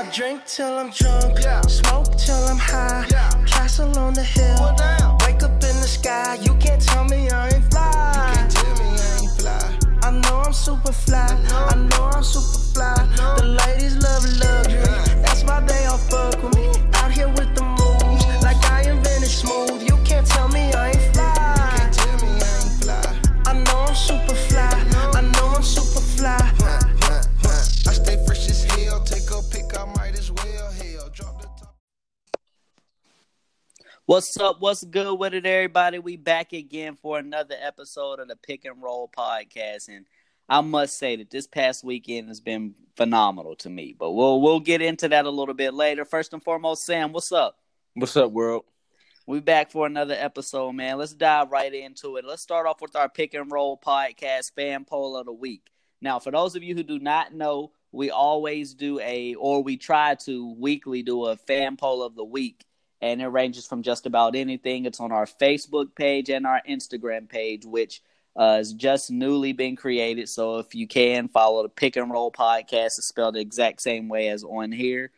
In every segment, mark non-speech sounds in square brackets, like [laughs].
I drink till I'm drunk, Yeah. smoke till I'm high. Yeah. Castle on the hill, Well, wake up in the sky. You can't tell me I ain't fly. Can't tell me I ain't fly. I know I'm super fly. know. I know I'm super fly. The ladies love luxury. What's up? What's good with it, everybody? We back again for another episode of the Pick and Roll podcast, and I must say that this past weekend has been phenomenal to me. But we'll we'll get into that a little bit later. First and foremost, Sam, what's up? What's up, world? We back for another episode, man. Let's dive right into it. Let's start off with our Pick and Roll podcast fan poll of the week. Now, for those of you who do not know, we always do a, or we try to weekly do a fan poll of the week, and it ranges from just about anything. It's on our Facebook page and our Instagram page, which uh, has just newly been created. So if you can follow the Pick and Roll podcast, it's spelled the exact same way as on here,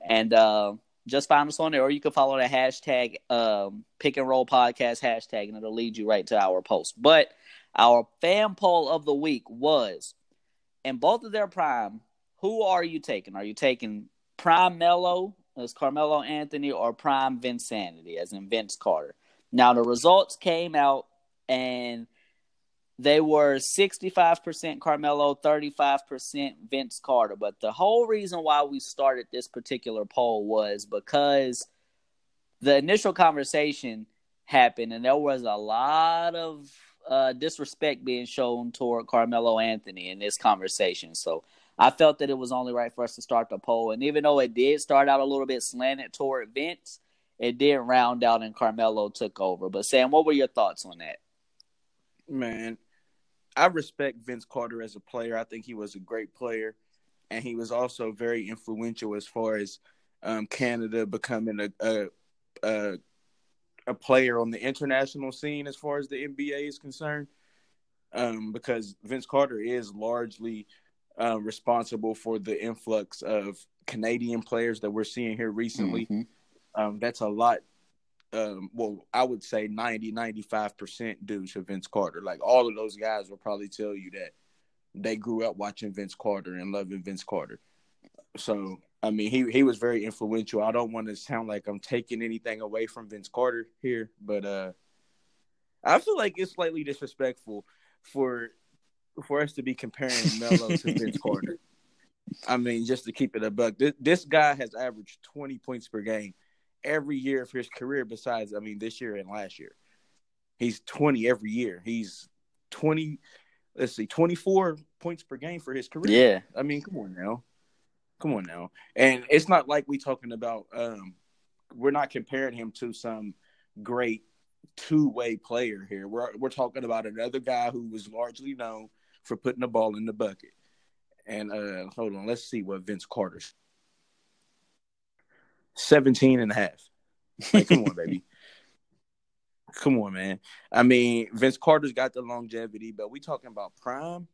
and uh, just find us on there, or you can follow the hashtag um, Pick and Roll podcast hashtag, and it'll lead you right to our post. But our fan poll of the week was in both of their prime, who are you taking? Are you taking prime Melo as Carmelo Anthony or prime Vinsanity as in Vince Carter? Now the results came out and they were 65% Carmelo, 35% Vince Carter. But the whole reason why we started this particular poll was because the initial conversation happened and there was a lot of uh, disrespect being shown toward Carmelo Anthony in this conversation. So I felt that it was only right for us to start the poll. And even though it did start out a little bit slanted toward Vince, it did round out and Carmelo took over. But Sam, what were your thoughts on that? Man, I respect Vince Carter as a player. I think he was a great player, and he was also very influential as far as um, Canada becoming a, a a a player on the international scene as far as the NBA is concerned. Um, because Vince Carter is largely uh, responsible for the influx of Canadian players that we're seeing here recently. Mhm. Um, that's a lot. Um, well, I would say 90, 95% due to Vince Carter. Like all of those guys will probably tell you that they grew up watching Vince Carter and loving Vince Carter. So, I mean, he, he was very influential. I don't want to sound like I'm taking anything away from Vince Carter here, but uh, I feel like it's slightly disrespectful for for us to be comparing [laughs] Melo to Vince Carter. I mean, just to keep it a buck, this, this guy has averaged 20 points per game every year of his career, besides, I mean, this year and last year. He's 20 every year. He's 20, let's see, 24 points per game for his career. Yeah. I mean, come on now. Come on now. And it's not like we talking about um we're not comparing him to some great two-way player here. We're we're talking about another guy who was largely known for putting the ball in the bucket. And uh hold on, let's see what Vince Carter's 17 and a half. Like, come on, baby. [laughs] Come on, man. I mean, Vince Carter's got the longevity, but we talking about prime.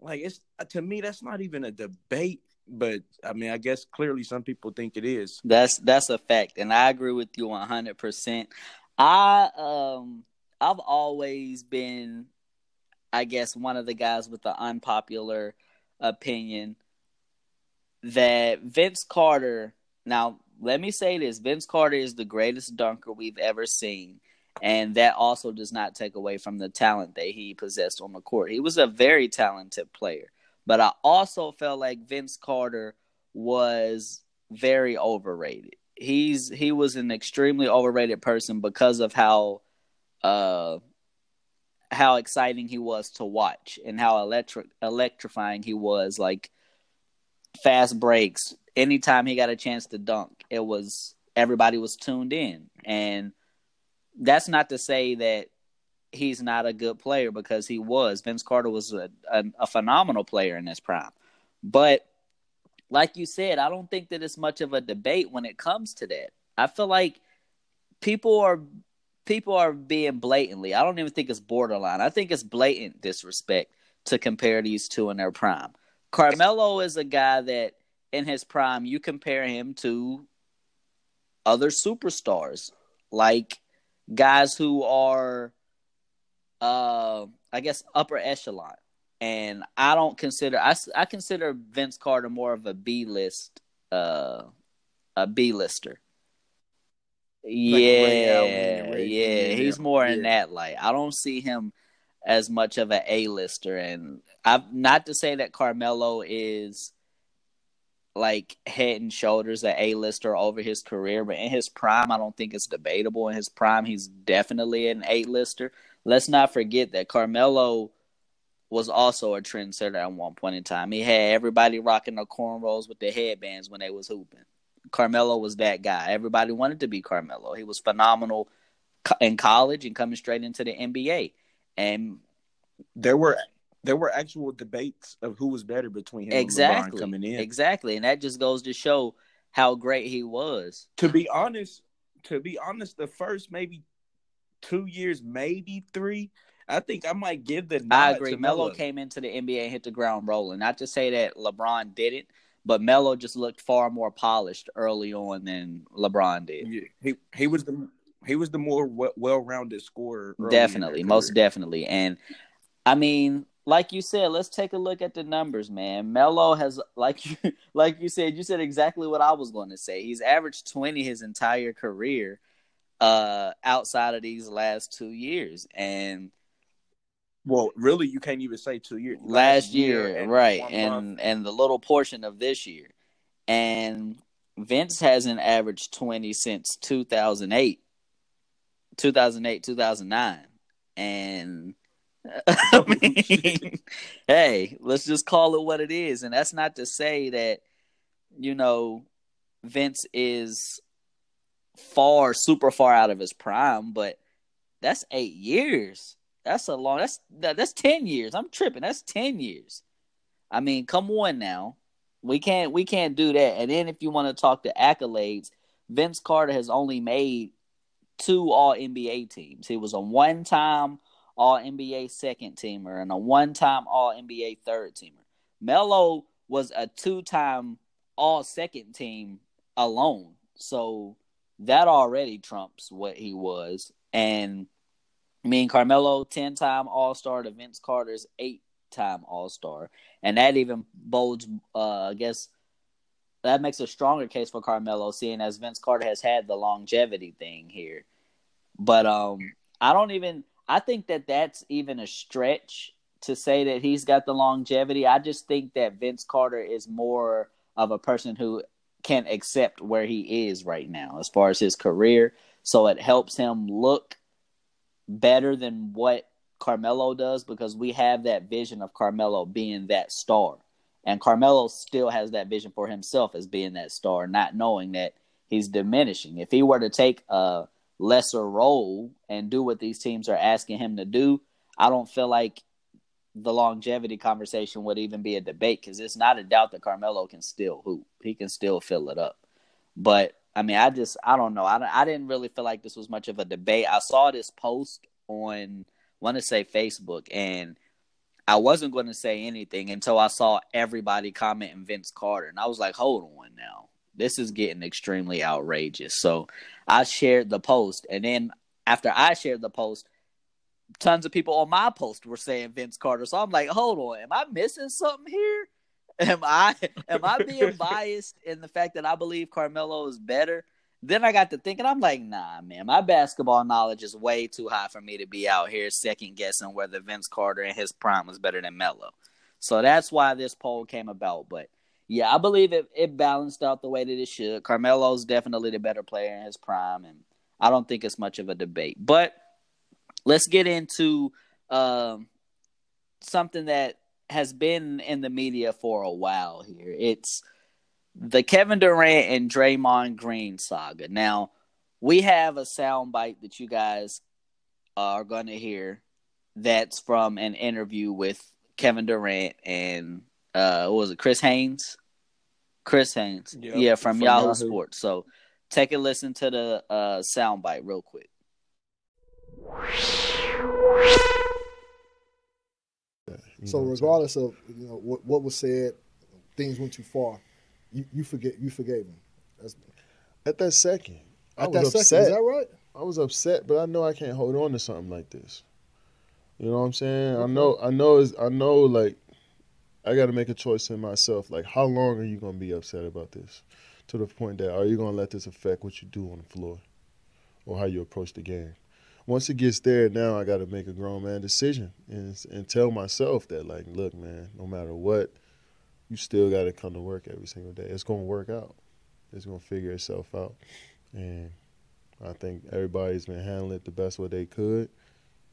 Like it's to me, that's not even a debate. But I mean, I guess clearly some people think it is. That's that's a fact, and I agree with you one hundred percent. I um I've always been, I guess, one of the guys with the unpopular opinion that Vince Carter. Now, let me say this: Vince Carter is the greatest dunker we've ever seen, and that also does not take away from the talent that he possessed on the court. He was a very talented player. But I also felt like Vince Carter was very overrated. He's he was an extremely overrated person because of how uh how exciting he was to watch and how electric electrifying he was like fast breaks anytime he got a chance to dunk it was everybody was tuned in and that's not to say that he's not a good player because he was. Vince Carter was a, a, a, phenomenal player in his prime. But like you said, I don't think that it's much of a debate when it comes to that. I feel like people are people are being blatantly. I don't even think it's borderline. I think it's blatant disrespect to compare these two in their prime. Carmelo is a guy that in his prime, you compare him to other superstars, like guys who are, uh, I guess, upper echelon. And I don't consider I, I consider Vince Carter more of a B list, uh, a B lister. Yeah, Ray- yeah, yeah, he's more in that light. I don't see him as much of an A lister, and I'm not to say that Carmelo is like head and shoulders a A lister over his career, but in his prime, I don't think it's debatable. In his prime, he's definitely an A lister. Let's not forget that Carmelo was also a trendsetter at one point in time. He had everybody rocking the cornrows with the headbands when they was hooping. Carmelo was that guy. Everybody wanted to be Carmelo. He was phenomenal in college and coming straight into the NBA. And There were there were actual debates of who was better between him and exactly, LeBron coming in. exactly, and that just goes to show how great he was. to be honest, to be honest, the first maybe two years, maybe three, I think I might give the. I agree. Melo. came into the NBA and hit the ground rolling. Not to say that LeBron didn't, but Melo just looked far more polished early on than LeBron did. Yeah, he he was the he was the more well rounded scorer. early in their Definitely, most definitely. And I mean, like you said, let's take a look at the numbers, man. Melo has like you [laughs] like you said, you said exactly what I was going to say. He's averaged 20 his entire career uh outside of these last 2 years. And Well, really, you can't even say two years. last year, and right, and month. and the little portion of this year. And Vince hasn't averaged 20 since 2008. 2008, 2009. And [laughs] I mean, [laughs] hey, let's just call it what it is. And that's not to say that, you know, Vince is far, super far out of his prime, but that's eight years. That's a long. That's that, that's ten years. I'm tripping. That's ten years. I mean, come on now. We can't we can't do that. And then if you want to talk to accolades, Vince Carter has only made two All NBA teams. He was a one time All NBA second teamer and a one time All NBA third teamer. Melo was a two time All second team alone. So that already trumps what he was. And me and Carmelo, 10 time All Star to Vince Carter's eight time All Star. And that even bodes, uh, I guess, that makes a stronger case for Carmelo, seeing as Vince Carter has had the longevity thing here. But um, I don't even, I think that that's even a stretch to say that he's got the longevity. I just think that Vince Carter is more of a person who can accept where he is right now as far as his career. So it helps him look better than what Carmelo does because we have that vision of Carmelo being that star. And Carmelo still has that vision for himself as being that star, not knowing that he's diminishing. If he were to take a lesser role and do what these teams are asking him to do, I don't feel like the longevity conversation would even be a debate because it's not a doubt that Carmelo can still hoop. He can still fill it up. But I mean, I just I don't know. I I didn't really feel like this was much of a debate. I saw this post on want to say Facebook, and I wasn't going to say anything until I saw everybody commenting Vince Carter, and I was like, hold on now, this is getting extremely outrageous. So I shared the post, and then after I shared the post, tons of people on my post were saying Vince Carter. So I'm like, hold on, am I missing something here? [laughs] Am I am I being [laughs] biased in the fact that I believe Carmelo is better? Then I got to thinking, I'm like, nah, man, my basketball knowledge is way too high for me to be out here second guessing whether Vince Carter in his prime was better than Melo. So that's why this poll came about. But yeah, I believe it, it balanced out the way that it should. Carmelo's definitely the better player in his prime, and I don't think it's much of a debate. But let's get into um, something that has been in the media for a while here. It's the Kevin Durant and Draymond Green saga. Now, we have a soundbite that you guys are going to hear that's from an interview with Kevin Durant and uh what was it Chris Haynes? Chris Haynes. Yep, yeah, from, from Yahoo, Yahoo. Sports. So, take a listen to the uh soundbite real quick. You So regardless of you know what, what was said, things went too far. you, you forget you forgave him. That's, At that second, I at was that upset. second, is that right? I was upset, but I know I can't hold on to something like this. You know what I'm saying? I know, I know, it's, I know. Like, I got to make a choice in myself. Like, how long are you gonna be upset about this? To the point that are you gonna let this affect what you do on the floor, or how you approach the game? Once it gets there, now I got to make a grown man decision and and tell myself that, like, look, man, no matter what, you still got to come to work every single day. It's gonna work out. It's gonna figure itself out, and I think everybody's been handling it the best way they could,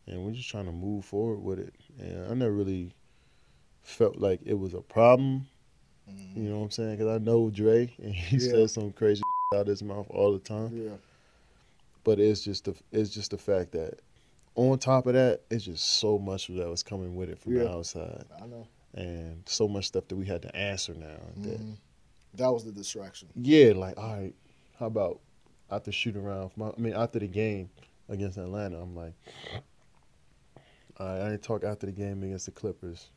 and we're just trying to move forward with it. And I never really felt like it was a problem. Mm-hmm. You know what I'm saying? Because I know Dre, and he Yeah. says some crazy [laughs] out of his mouth all the time. Yeah. But it's just the it's just the fact that on top of that, it's just so much that was coming with it from the outside, I know. and so much stuff that we had to answer now. That Mhm. That was the distraction. yeah, like all right, how about after shoot around? I mean, after the game against Atlanta, I'm like, all right, I didn't talk after the game against the Clippers.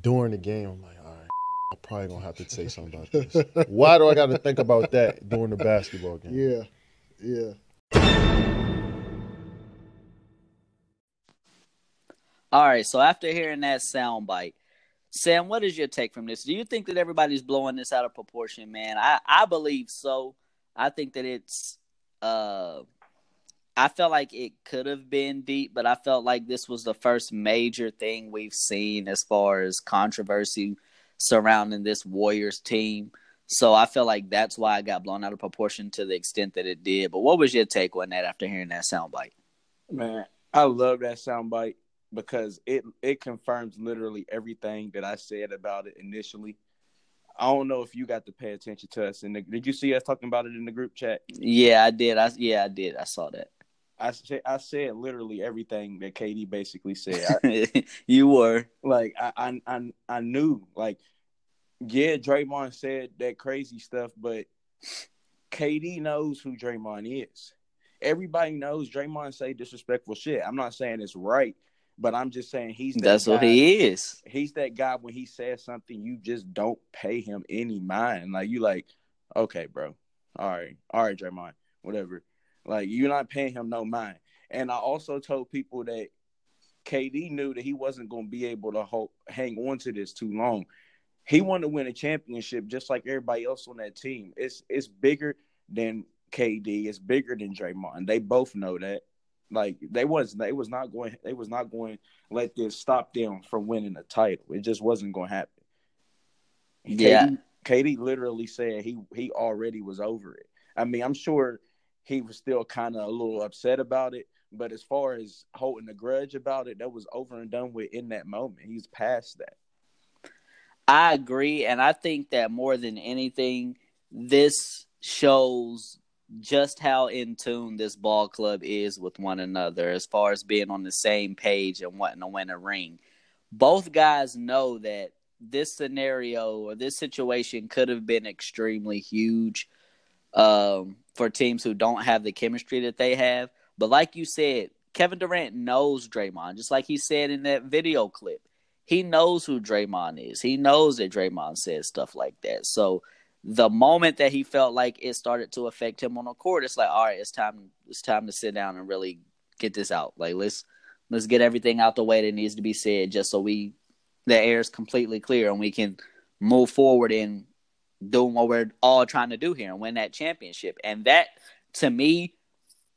During the game, I'm like, all right, [laughs] I'm probably gonna have to say something about this. [laughs] Why do I got to think about that during the basketball game? Yeah. Yeah. All right, so after hearing that sound bite, Sam, what is your take from this? Do you think that everybody's blowing this out of proportion, man? I, I believe so. I think that it's uh I felt like it could have been deep, but I felt like this was the first major thing we've seen as far as controversy surrounding this Warriors team. So I feel like that's why I got blown out of proportion to the extent that it did. But what was your take on that after hearing that soundbite? Man, I love that soundbite because it it confirms literally everything that I said about it initially. I don't know if you got to pay attention to us. In the, did you see us talking about it in the group chat? Yeah, I did. I yeah, I did. I saw that. I said I said literally everything that KD basically said. [laughs] I, you were. like I, I I I knew like yeah, Draymond said that crazy stuff, but KD knows who Draymond is. Everybody knows Draymond say disrespectful shit. I'm not saying it's right, but I'm just saying he's that That's what he is. He's that guy when he says something, you just don't pay him any mind. Like you like, okay, bro. All right. All right, Draymond. Whatever. Like you're not paying him no mind. And I also told people that KD knew that he wasn't going to be able to hold, hang on to this too long. He wanted to win a championship just like everybody else on that team. It's it's bigger than KD. It's bigger than Draymond. They both know that. Like they was they was not going they was not going to let this stop them from winning a title. It just wasn't going to happen. Yeah. KD, KD literally said he he already was over it. I mean, I'm sure he was still kind of a little upset about it, but as far as holding a grudge about it, that was over and done with in that moment. He's past that. I agree, and I think that more than anything, this shows just how in tune this ball club is with one another as far as being on the same page and wanting to win a ring. Both guys know that this scenario or this situation could have been extremely huge um, for teams who don't have the chemistry that they have. But like you said, Kevin Durant knows Draymond, just like he said in that video clip. He knows who Draymond is. He knows that Draymond says stuff like that. So the moment that he felt like it started to affect him on the court, it's like, all right, it's time. It's time to sit down and really get this out. Like let's let's get everything out the way that needs to be said, just so we the air is completely clear and we can move forward in doing what we're all trying to do here and win that championship. And that, to me,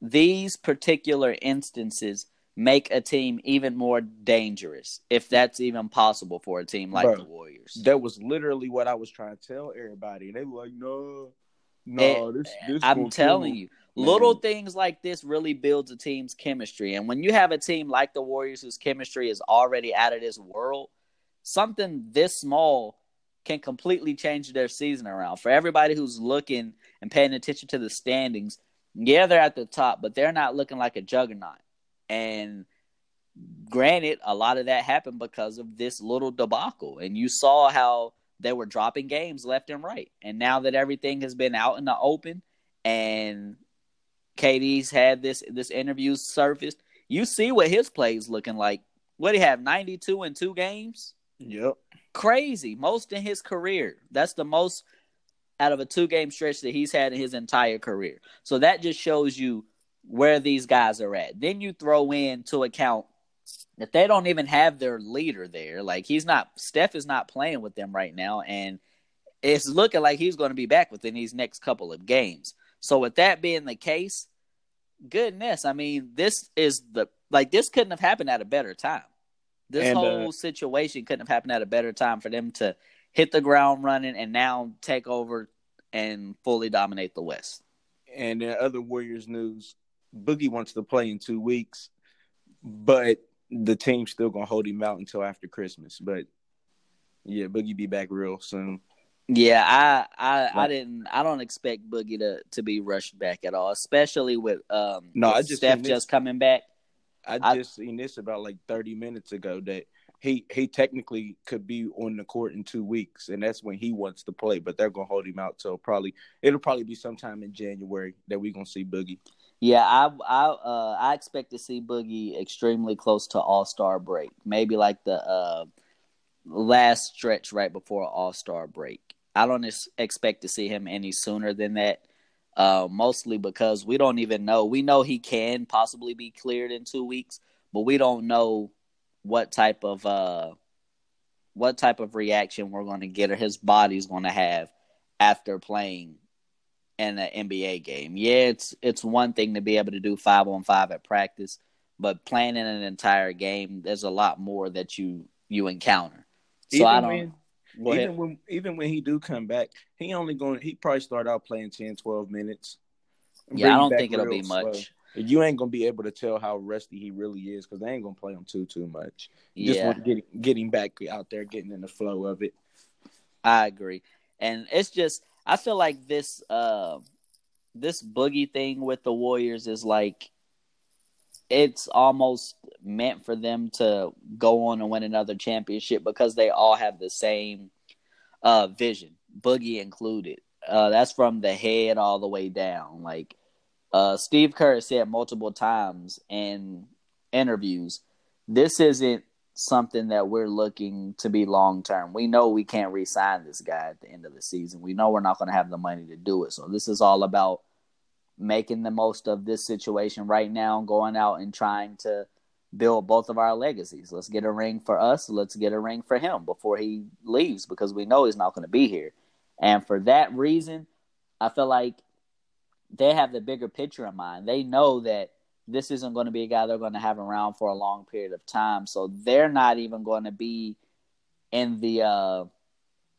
these particular instances make a team even more dangerous, if that's even possible for a team like Bro, the Warriors. That was literally what I was trying to tell everybody. And they were like, "No, no, Eh, this, this." I'm telling you, little things like this really builds a team's chemistry. And when you have a team like the Warriors whose chemistry is already out of this world, something this small can completely change their season around. For everybody who's looking and paying attention to the standings, yeah, they're at the top, but they're not looking like a juggernaut. And granted, a lot of that happened because of this little debacle. And you saw how they were dropping games left and right. And now that everything has been out in the open and KD's had this this interview surfaced, you see what his plays looking like. What he have 92 in two games? Yep. Crazy. Most in his career. That's the most out of a two game stretch that he's had in his entire career. So that just shows you where these guys are at. Then you throw in to account that they don't even have their leader there. Like he's not Steph is not playing with them right now and it's looking like he's going to be back within these next couple of games. So with that being the case, goodness, I mean, this is the like this couldn't have happened at a better time. This And, uh, whole situation couldn't have happened at a better time for them to hit the ground running and now take over and fully dominate the West. And in other Warriors news, Boogie wants to play in two weeks, but the team's still gonna hold him out until after Christmas. But yeah, Boogie be back real soon. Yeah, I I, I didn't I don't expect Boogie to, to be rushed back at all, especially with um No, with I just Steph just coming back. I I- just seen this about like 30 minutes ago that he he technically could be on the court in two weeks, and that's when he wants to play. But they're gonna hold him out till probably it'll probably be sometime in January that we gonna see Boogie. Yeah, I I uh I expect to see Boogie extremely close to All Star break. Maybe like the uh last stretch right before All Star break. I don't ex- expect to see him any sooner than that. Uh, mostly because we don't even know. We know he can possibly be cleared in two weeks, but we don't know what type of uh what type of reaction we're going to get or his body's going to have after playing in an NBA game. Yeah, it's it's one thing to be able to do five on five at practice, but playing in an entire game, there's a lot more that you you encounter. So I don't. when, Go ahead. even when even when he do come back, he only going he probably start out playing 10, 12 minutes. yeah, I don't think it'll be slow. much. You ain't gonna be able to tell how rusty he really is because they ain't gonna play him too too much. You Just Yeah, want to get get him back out there, getting in the flow of it. I agree, and it's just I feel like this uh this boogie thing with the Warriors is like it's almost meant for them to go on and win another championship because they all have the same uh vision, boogie included. Uh that's from the head all the way down. Like uh Steve Kerr said multiple times in interviews, this isn't something that we're looking to be long term. We know we can't re-sign this guy at the end of the season. We know we're not going to have the money to do it. So this is all about making the most of this situation right now, going out and trying to build both of our legacies. Let's get a ring for us. Let's get a ring for him before he leaves because we know he's not going to be here. And for that reason, I feel like they have the bigger picture in mind. They know that this isn't going to be a guy they're going to have around for a long period of time. So they're not even going to be in the uh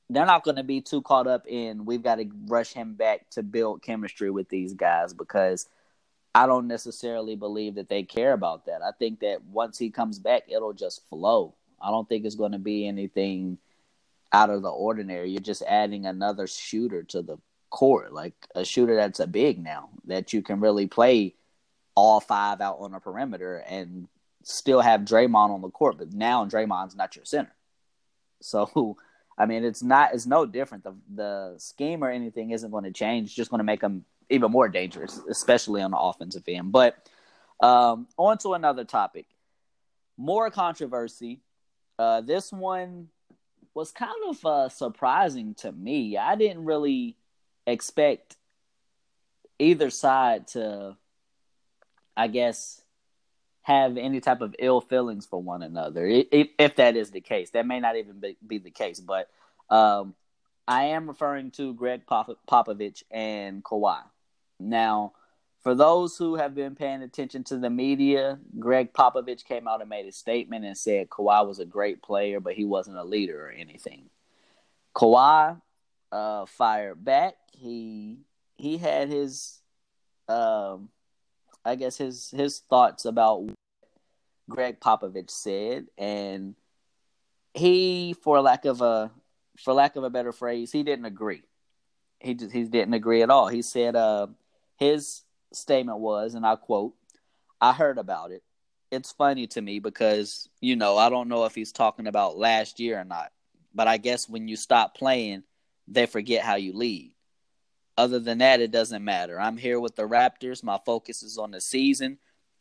they're not going to be too caught up in we've got to rush him back to build chemistry with these guys because I don't necessarily believe that they care about that. I think that once he comes back, it'll just flow. I don't think it's going to be anything out of the ordinary. You're just adding another shooter to the court, like a shooter that's a big now that you can really play all five out on the perimeter and still have Draymond on the court. But now Draymond's not your center. So, I mean, it's not, it's no different. The, the scheme or anything isn't going to change. It's just going to make them even more dangerous, especially on the offensive end. But um, on to another topic. More controversy. Uh, this one was kind of uh, surprising to me. I didn't really expect either side to, I guess, have any type of ill feelings for one another. If, if that is the case, that may not even be, be the case. But um, I am referring to Greg Pop- Popovich and Kawhi. Now, for those who have been paying attention to the media, Greg Popovich came out and made a statement and said Kawhi was a great player, but he wasn't a leader or anything. Kawhi uh, fired back. He he had his, um, I guess his his thoughts about what Greg Popovich said, and he, for lack of a for lack of a better phrase, he didn't agree. He just, he didn't agree at all. He said uh, his statement was, and I quote, "I heard about it. It's funny to me because you know I don't know if he's talking about last year or not, but I guess when you stop playing, they forget how you lead. Other than that, it doesn't matter. I'm here with the Raptors. My focus is on the season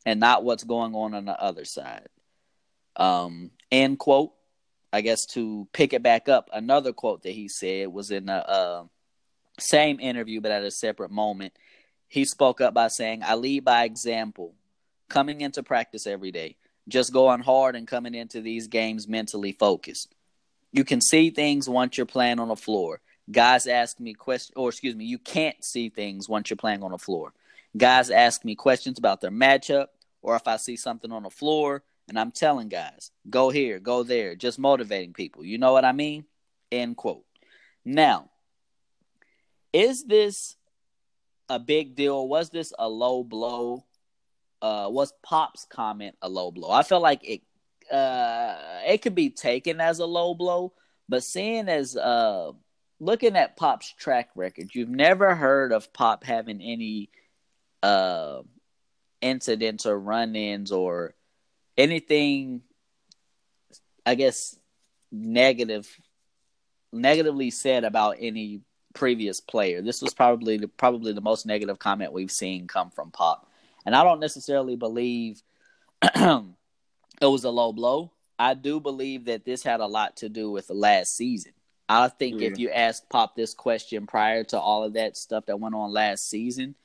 and not what's going on on the other side." Um, end quote. I guess to pick it back up, another quote that he said was in a uh, same interview, but at a separate moment, he spoke up by saying, I lead by example, coming into practice every day, just going hard and coming into these games mentally focused. You can see things once you're playing on the floor. Guys ask me questions, or excuse me, you can't see things once you're playing on the floor. Guys ask me questions about their matchup, or if I see something on the floor, and I'm telling guys, go here, go there, just motivating people. You know what I mean? End quote. Now, is this a big deal? Was this a low blow? Uh, was Pop's comment a low blow? I feel like it uh, it could be taken as a low blow, but seeing as uh, looking at Pop's track record, you've never heard of Pop having any uh, incidents or run-ins or anything. I guess negative, negatively said about any previous player. This was probably the, probably the most negative comment we've seen come from Pop, and I don't necessarily believe [clears throat] it was a low blow. I do believe that this had a lot to do with the last season. I think if you ask Pop this question prior to all of that stuff that went on last season,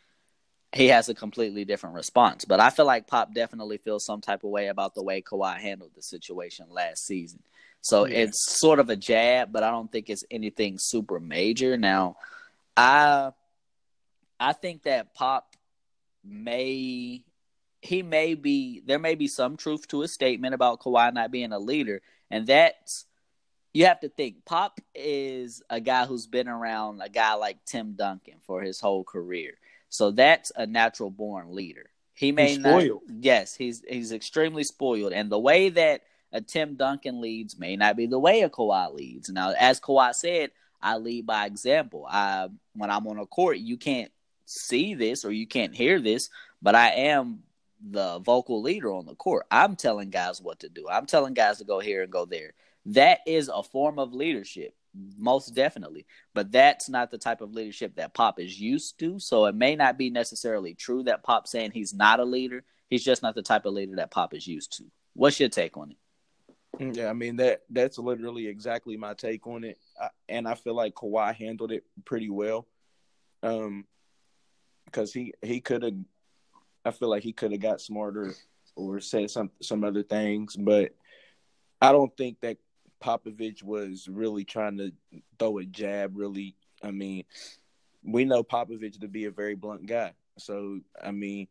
he has a completely different response. But I feel like Pop definitely feels some type of way about the way Kawhi handled the situation last season. So Yeah. it's sort of a jab, but I don't think it's anything super major. Now, I I think that Pop may he may be there may be some truth to his statement about Kawhi not being a leader, and that's you have to think Pop is a guy who's been around a guy like Tim Duncan for his whole career. So that's a natural born leader. He may He's not spoiled. Yes, he's he's extremely spoiled. And the way that a Tim Duncan leads may not be the way a Kawhi leads. Now, as Kawhi said, I lead by example. I when I'm on a court, you can't see this or you can't hear this, but I am the vocal leader on the court. I'm telling guys what to do. I'm telling guys to go here and go there. That is a form of leadership, most definitely. But that's not the type of leadership that Pop is used to. So it may not be necessarily true that Pop saying he's not a leader. He's just not the type of leader that Pop is used to. What's your take on it? Yeah, I mean that that's literally exactly my take on it, I, and I feel like Kawhi handled it pretty well, um, because he he could have, I feel like he could have got smarter or said some some other things, but I don't think that Popovich was really trying to throw a jab. Really, I mean, we know Popovich to be a very blunt guy, so I mean,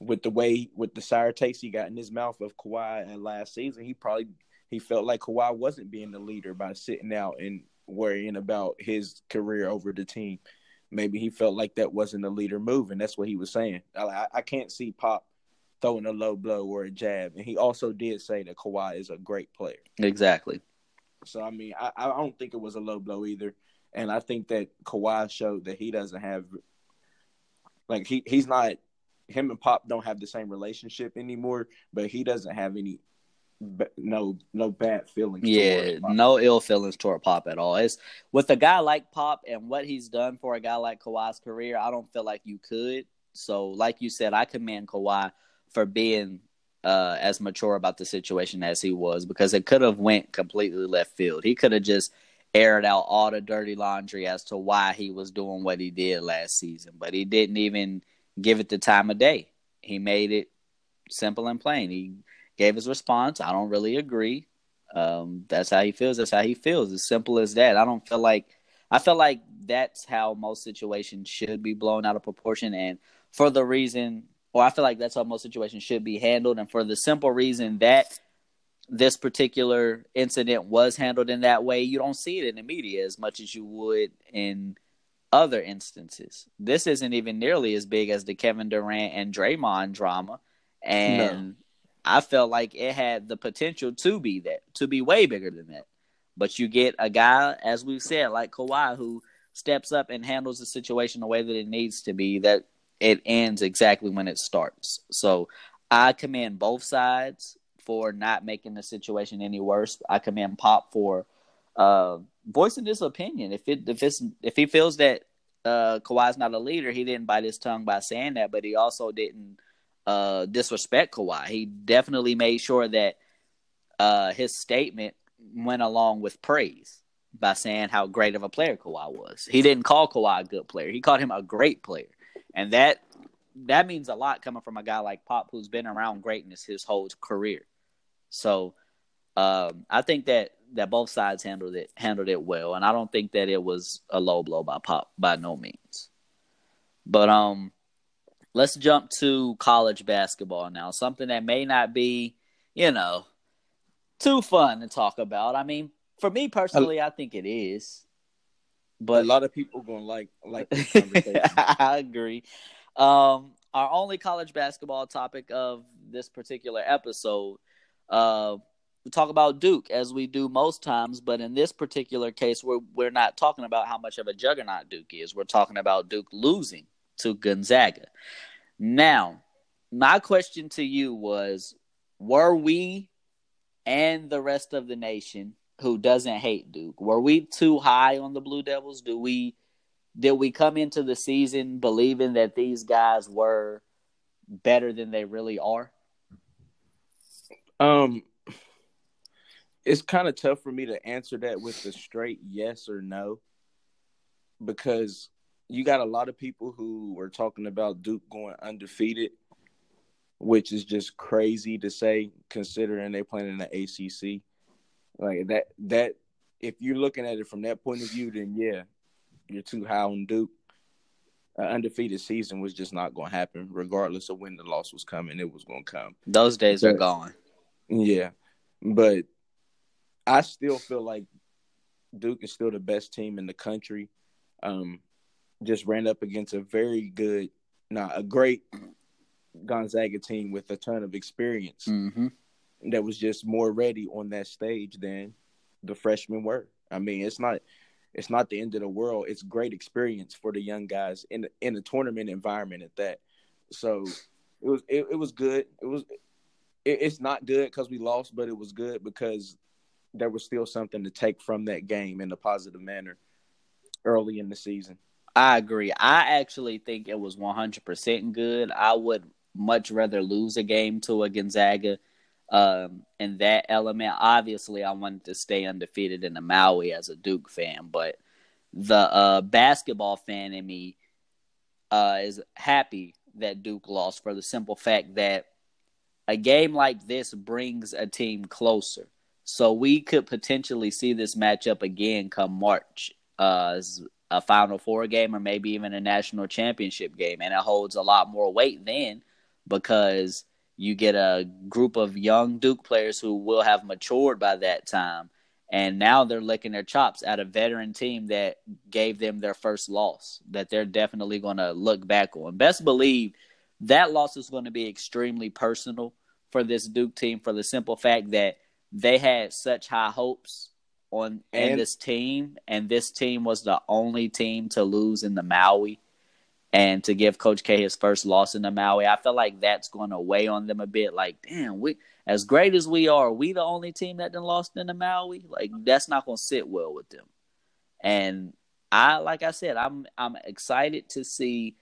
with the way with the sour taste he got in his mouth of Kawhi last season, he probably he felt like Kawhi wasn't being the leader by sitting out and worrying about his career over the team. Maybe he felt like that wasn't a leader move, and that's what he was saying. I, I can't see Pop throwing a low blow or a jab, and he also did say that Kawhi is a great player. Exactly. So I mean, I, I don't think it was a low blow either, and I think that Kawhi showed that he doesn't have like he he's not him and Pop don't have the same relationship anymore, but he doesn't have any no no bad feelings. Yeah, no ill feelings toward Pop at all. It's with a guy like Pop and what he's done for a guy like Kawhi's career. I don't feel like you could. So, like you said, I commend Kawhi for being uh, as mature about the situation as he was because it could have went completely left field. He could have just aired out all the dirty laundry as to why he was doing what he did last season, but he didn't even give it the time of day. He made it simple and plain. He gave his response. I don't really agree. Um, that's how he feels. That's how he feels. As simple as that. I don't feel like I feel like that's how most situations should be blown out of proportion, and for the reason, or I feel like that's how most situations should be handled, and for the simple reason that this particular incident was handled in that way, you don't see it in the media as much as you would in other instances. This isn't even nearly as big as the Kevin Durant and Draymond drama, and I felt like it had the potential to be that, to be way bigger than that. But you get a guy, as we've said, like Kawhi, who steps up and handles the situation the way that it needs to be. That it ends exactly when it starts. So I commend both sides for not making the situation any worse. I commend Pop for uh, voicing this opinion. If it if it's if he feels that uh, Kawhi's not a leader, he didn't bite his tongue by saying that, but he also didn't uh, disrespect Kawhi. He definitely made sure that uh, his statement went along with praise. by saying how great of a player Kawhi was. He didn't call Kawhi a good player. He called him a great player. And that that means a lot coming from a guy like Pop who's been around greatness his whole career. So um, I think that that both sides handled it handled it well, and I don't think that it was a low blow by Pop by no means. But um, let's jump to college basketball now. Something that may not be, you know, too fun to talk about. I mean, for me personally, I think it is. But a lot of people are gonna like like this [laughs] conversation. I agree. Um, our only college basketball topic of this particular episode, uh, we talk about Duke as we do most times, but in this particular case, we're we're not talking about how much of a juggernaut Duke is. We're talking about Duke losing to Gonzaga. Now, my question to you was: Were we and the rest of the nation who doesn't hate Duke, were we too high on the Blue Devils? Do we did we come into the season believing that these guys were better than they really are? Um, it's kind of tough for me to answer that with a straight yes or no, because you got a lot of people who were talking about Duke going undefeated, which is just crazy to say considering they playing in the ACC. Like that, that if you're looking at it from that point of view, then yeah, you're too high on Duke. An undefeated season was just not going to happen, regardless of when the loss was coming. It was going to come. Those days are gone. Yeah, but I still feel like Duke is still the best team in the country. Um, just ran up against a very good, not a great Gonzaga team with a ton of experience hmm that was just more ready on that stage than the freshmen were. I mean, it's not it's not the end of the world. It's great experience for the young guys in in a tournament environment at that. So it was it, it was good. It was it, it's not good because we lost, but it was good because there was still something to take from that game in a positive manner early in the season. I agree. I actually think it was 100% good. I would much rather lose a game to a Gonzaga um, in that element. Obviously, I wanted to stay undefeated in the Maui as a Duke fan, but the uh, basketball fan in me uh, is happy that Duke lost for the simple fact that a game like this brings a team closer. So we could potentially see this matchup again come March. Uh, as a Final Four game or maybe even a national championship game, and it holds a lot more weight then because you get a group of young Duke players who will have matured by that time, and now they're licking their chops at a veteran team that gave them their first loss that they're definitely going to look back on. Best believe that loss is going to be extremely personal for this Duke team for the simple fact that they had such high hopes on in And- this team, and this team was the only team to lose in the Maui, and to give Coach K his first loss in the Maui. I feel like that's going to weigh on them a bit. Like, damn, we as great as we are, we the only team that done lost in the Maui. Like, that's not going to sit well with them. And I, like I said, I'm I'm excited to see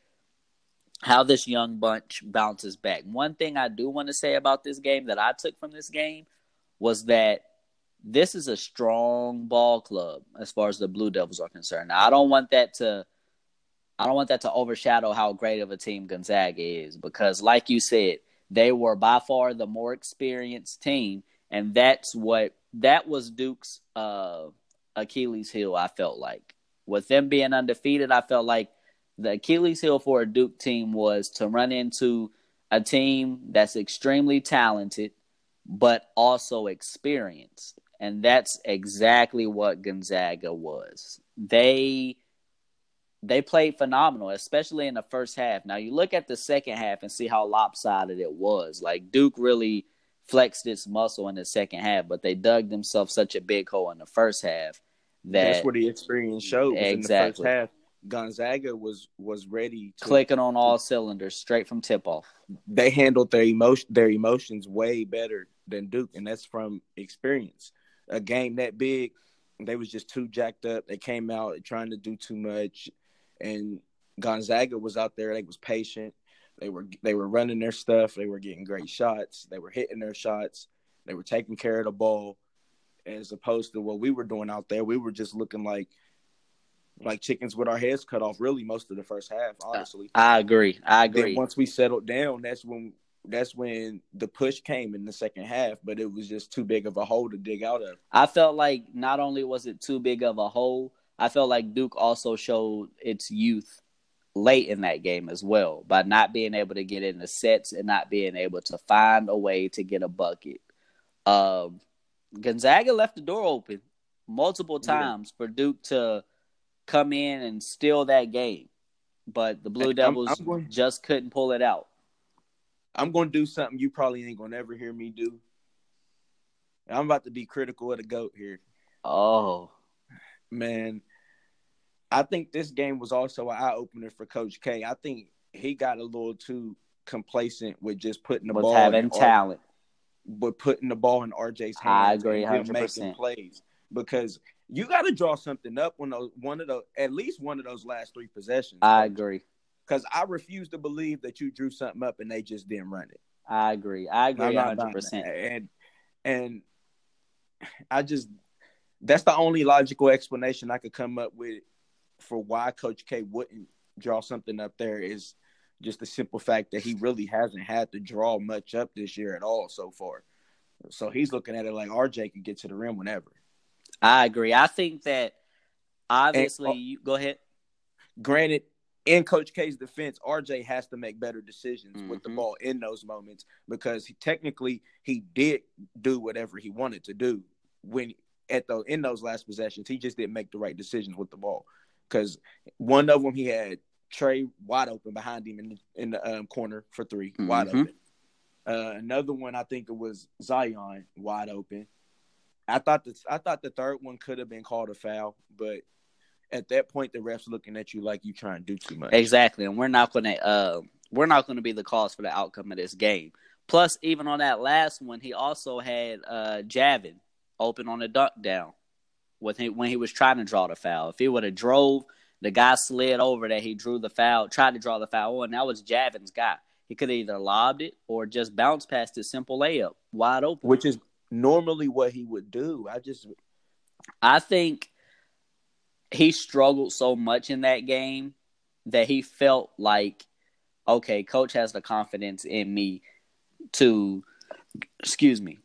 how this young bunch bounces back. One thing I do want to say about this game that I took from this game was that this is a strong ball club as far as the Blue Devils are concerned. Now, I don't want that to I don't want that to overshadow how great of a team Gonzaga is because like you said, they were by far the more experienced team and that's what that was Duke's uh Achilles heel I felt like. With them being undefeated, I felt like the Achilles heel for a Duke team was to run into a team that's extremely talented but also experienced. And that's exactly what Gonzaga was. They they played phenomenal, especially in the first half. Now you look at the second half and see how lopsided it was. Like Duke really flexed its muscle in the second half, but they dug themselves such a big hole in the first half that That's where the experience showed. was In the Exactly. first half, Gonzaga was was ready to clicking on all cylinders straight from tip off. they handled their emotion their emotions way better than Duke, and that's from experience. A game that big, they was just too jacked up. They came out trying to do too much, and Gonzaga was out there. They was patient. They were they were running their stuff. They were getting great shots. They were hitting their shots. They were taking care of the ball, as opposed to what we were doing out there. We were just looking like like chickens with our heads cut off. Really, most of the first half, uh, honestly. I agree. I Then agree. once we settled down, that's when that's when the push came in the second half. But it was just too big of a hole to dig out of. I felt like not only was it too big of a hole, I felt like Duke also showed its youth late in that game as well by not being able to get in the sets and not being able to find a way to get a bucket. Um, Gonzaga left the door open multiple Yeah. times for Duke to come in and steal that game, but the Blue I'm- Devils I'm going- just couldn't pull it out. I'm gonna do something you probably ain't gonna ever hear me do. I'm about to be critical of the goat here. Oh, man, I think this game was also an eye opener for Coach K. I think he got a little too complacent with just putting the was ball having in talent. with putting the ball in RJ's hands. I agree, and 100%. making plays because you got to draw something up when those one of those at least one of those last three possessions. I agree. because I refuse to believe that you drew something up and they just didn't run it. I agree. I agree hundred percent. And and I just that's the only logical explanation I could come up with for why Coach K wouldn't draw something up there is just the simple fact that he really hasn't had to draw much up this year at all so far. So he's looking at it like RJ can get to the rim whenever. I agree. I think that obviously And- you go ahead. Granted, in Coach K's defense, RJ has to make better decisions with the Mhm. ball in those moments because he, technically he did do whatever he wanted to do when at the in those last possessions. He just didn't make the right decisions with the ball because one of them he had Tre wide open behind him in the, in the um, corner for 3 wide Mhm. open. Uh, another one I think it was Zion wide open. I thought the I thought the third one could have been called a foul, but at that point the refs looking at you like you trying to do too much. Exactly, and we're not going to uh, we're not to be the cause for the outcome of this game. Plus, even on that last one, he also had uh, Javin open on a dunk down with him when he was trying to draw the foul. If he would have drove, the guy slid over that he drew the foul, tried to draw the foul, and that was Javin's guy. He could have either lobbed it or just bounced past it, simple layup, wide open. which is normally what he would do. I just I think he struggled so much in that game that he felt like, okay, coach has the confidence in me to, excuse me,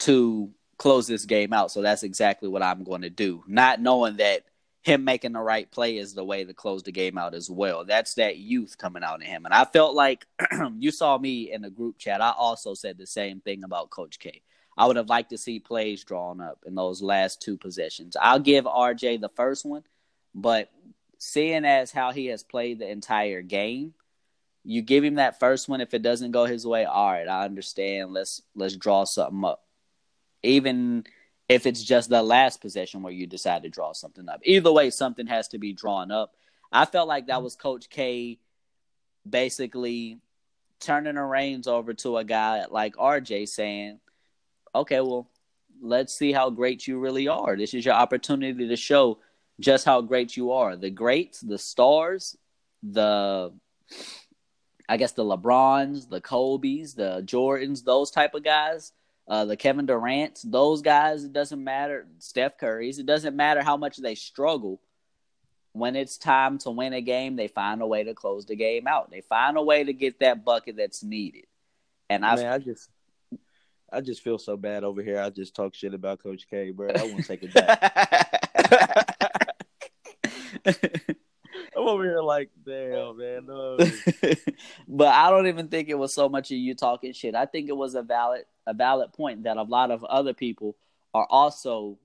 to close this game out. So that's exactly what I'm going to do. Not knowing that him making the right play is the way to close the game out as well. That's that youth coming out in him. And I felt like [clears throat] you saw me in the group chat. I also said the same thing about Coach K. I would have liked to see plays drawn up in those last two possessions. I'll give RJ the first one, but seeing as how he has played the entire game, you give him that first one. If it doesn't go his way, all right, I understand. Let's let's draw something up. Even if it's just the last possession where you decide to draw something up. Either way, something has to be drawn up. I felt like that mm-hmm. was Coach K basically turning the reins over to a guy like RJ saying, okay, well, let's see how great you really are. This is your opportunity to show just how great you are. The greats, the stars, the I guess the LeBrons, the Kobe's, the Jordans, those type of guys, uh, the Kevin Durant's, those guys, it doesn't matter. Steph Curry's, it doesn't matter how much they struggle. When it's time to win a game, they find a way to close the game out. They find a way to get that bucket that's needed. And I man, I just I just feel so bad over here. I just talk shit about Coach K, bro. I won't take it [laughs] back. [laughs] I'm over here like, damn, man. No. [laughs] but I don't even think it was so much of you talking shit. I think it was a valid a valid point that a lot of other people are also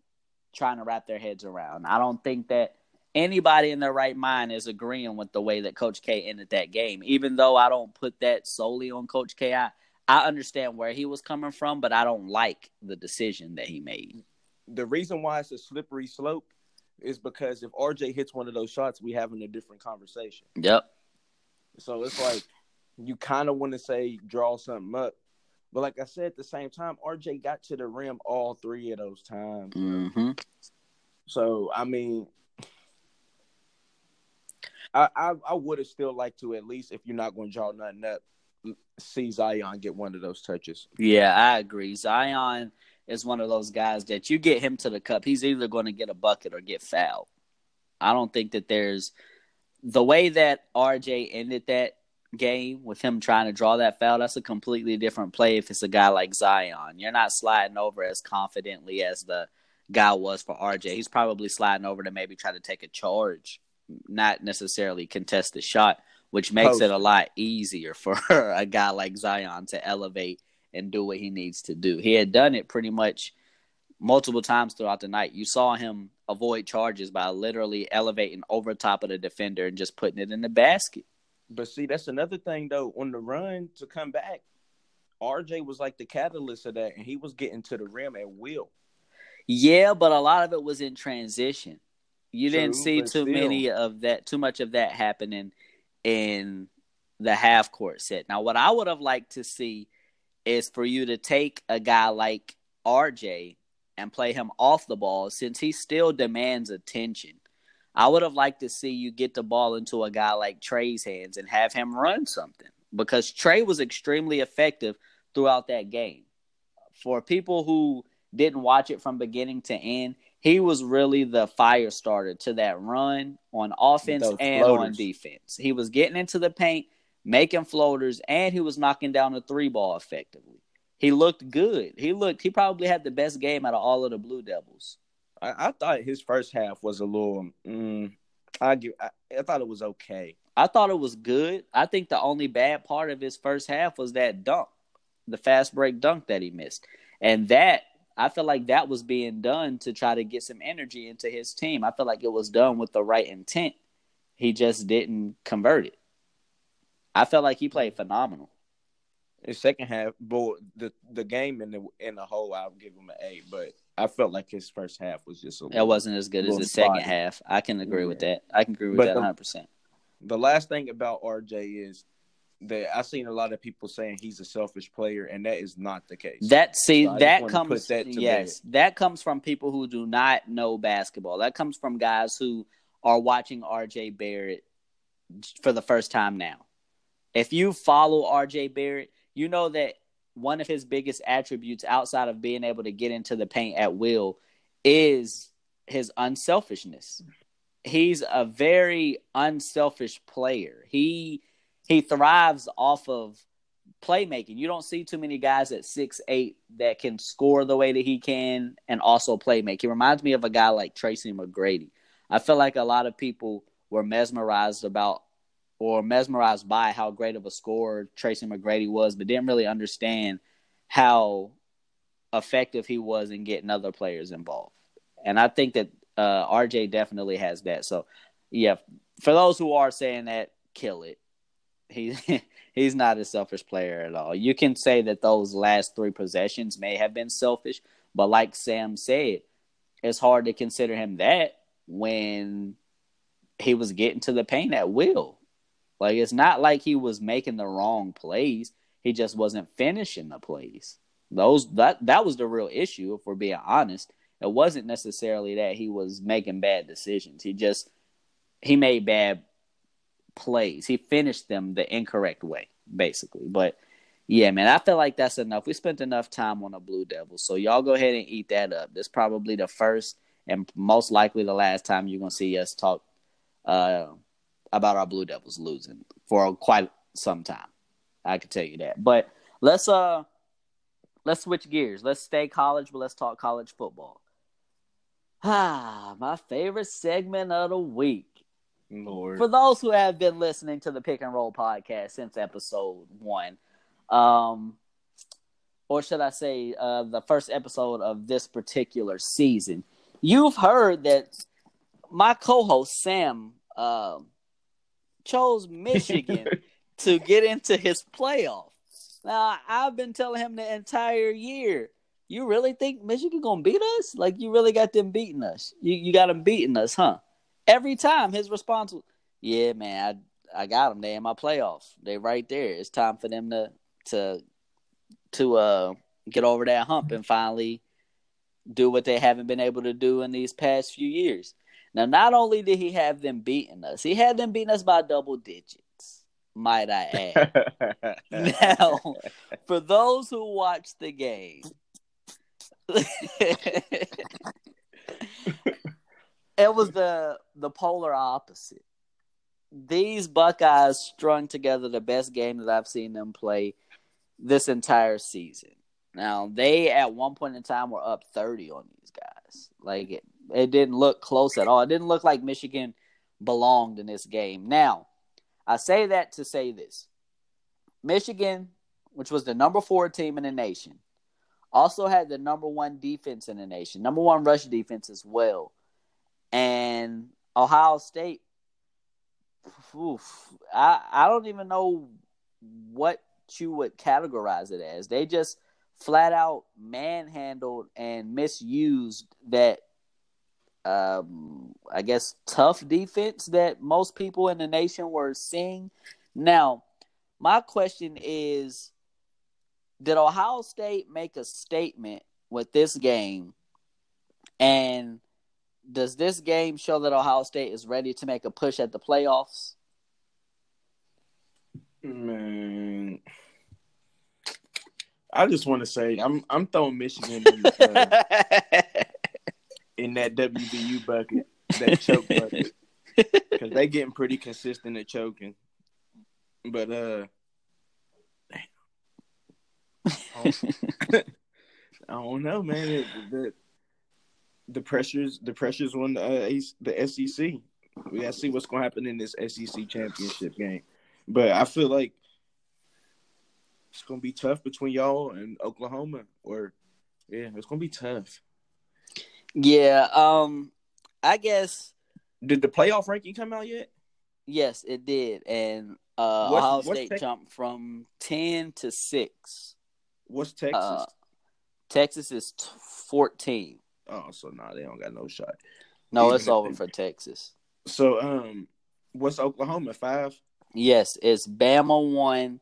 trying to wrap their heads around. I don't think that anybody in their right mind is agreeing with the way that Coach K ended that game. Even though I don't put that solely on Coach K, I, I understand where he was coming from, but I don't like the decision that he made. The reason why it's a slippery slope is because if RJ hits one of those shots, we having a different conversation. Yep. So it's like you kind of want to say draw something up, but like I said, at the same time, RJ got to the rim all three of those times. hmm So I mean, I I, I would have still liked to at least if you're not going to draw nothing up, see Zion get one of those touches. Yeah, I agree. Zion is one of those guys that you get him to the cup, he's either going to get a bucket or get fouled. I don't think that there's the way that RJ ended that game with him trying to draw that foul. That's a completely different play if it's a guy like Zion. You're not sliding over as confidently as the guy was for RJ. He's probably sliding over to maybe try to take a charge, not necessarily contest the shot, which makes Post. it a lot easier [laughs] for a guy like Zion to elevate and do what he needs to do. He had done it pretty much multiple times throughout the night. You saw him avoid charges by literally elevating over top of the defender and just putting it in the basket. But see, that's another thing though. On the run to come back, RJ was like the catalyst of that, and he was getting to the rim at will. Yeah, but a lot of it was in transition. You didn't see too still. many of that, too much of that happening in the half court set. Now, what I would have liked to see is for you to take a guy like RJ and play him off the ball since he still demands attention. I would have liked to see you get the ball into a guy like Tre's hands and have him run something because Tre was extremely effective throughout that game. For people who didn't watch it from beginning to end, he was really the fire starter to that run on offense and on defense. He was getting into the paint, making floaters, and he was knocking down the three ball effectively. He looked good. He looked. He probably had the best game out of all of the Blue Devils. I, I thought his first half was a little. Mm, I give. I, I thought it was okay. I thought it was good. I think the only bad part of his first half was that dunk, the fast break dunk that he missed. And that, I feel like that was being done to try to get some energy into his team. I feel like it was done with the right intent. He just didn't convert it. I felt like he played phenomenal. His second half, but the the game in the in the whole, I'll give him an A. But I felt like his first half was just a It wasn't as good as the second half. I can agree with that. I can agree with But that the- 100%. The last thing about RJ is that I've seen a lot of people saying he's a selfish player, and that is not the case. That see So that comes that to yes that comes from people who do not know basketball. That comes from guys who are watching RJ Barrett for the first time now. If you follow RJ Barrett, you know that one of his biggest attributes outside of being able to get into the paint at will is his unselfishness. He's a very unselfish player. He he thrives off of playmaking. You don't see too many guys at six eight that can score the way that he can and also play make. He reminds me of a guy like Tracy McGrady. I feel like a lot of people were mesmerized about or mesmerized by how great of a scorer Tracy McGrady was, but didn't really understand how effective he was in getting other players involved. And I think that uh, RJ definitely has that. So, yeah, for those who are saying that, kill it. He [laughs] he's not a selfish player at all. You can say that those last three possessions may have been selfish, but like Sam said, it's hard to consider him that when he was getting to the paint at will. Like it's not like he was making the wrong plays. He just wasn't finishing the plays. Those that that was the real issue, if we're being honest. It wasn't necessarily that he was making bad decisions. He just he made bad plays. He finished them the incorrect way, basically. But yeah, man, I feel like that's enough. We spent enough time on the Blue Devils, so y'all go ahead and eat that up. This probably the first and most likely the last time you're gonna see us talk uh, about our Blue Devils losing for quite some time. I can tell you that. But let's uh let's switch gears. Let's stay college, but let's talk college football. Ah, my favorite segment of the week. Lord. For those who have been listening to the Pick and Roll podcast since episode one, um, or should I say, uh, the first episode of this particular season, you've heard that my co-host Sam um chose Michigan [laughs] to get into his playoff. Now I've been telling him the entire year. You really think Michigan gonna beat us? Like you really got them beating us? You you got them beating us, huh? Every time his response was, "Yeah, man, I I got them. They in my playoff. They right there. It's time for them to to to uh get over that hump and finally do what they haven't been able to do in these past few years." Now, not only did he have them beating us, he had them beating us by double digits. Might I add? [laughs] now, for those who watched the game, [laughs] it was the the polar opposite. These Buckeyes strung together the best game that I've seen them play this entire season. Now they at one point in time were up thirty on these guys. Like it, it didn't look close at all. It didn't look like Michigan belonged in this game. Now, I say that to say this. Michigan, which was the number four team in the nation, also had the number one defense in the nation, number one rush defense as well. And Ohio State, oof, I, I don't even know what you would categorize it as. They just flat out manhandled and misused that um, I guess tough defense that most people in the nation were seeing. Now, my question is did Ohio State make a statement with this game? And does this game show that Ohio State is ready to make a push at the playoffs? Man, I just want to say I'm I'm throwing Michigan in, uh, [laughs] in that WVU bucket, that choke bucket, because they getting pretty consistent at choking. But uh, [laughs] [laughs] I don't know, man. It, the the pressures the pressures on the uh, the SEC. We gotta see what's gonna happen in this SEC championship game. But I feel like it's gonna be tough between y'all and Oklahoma. Or yeah, it's gonna be tough. yeah, um, I guess Did the playoff ranking come out yet? yes, it did, and uh, What's- Ohio what's State jumped from ten to six. What's Texas? Uh, Texas is t- fourteen. oh, so nah, they don't got no shot. No, Even it's over they- for Texas. So um, what's Oklahoma five? Yes, it's Bama one,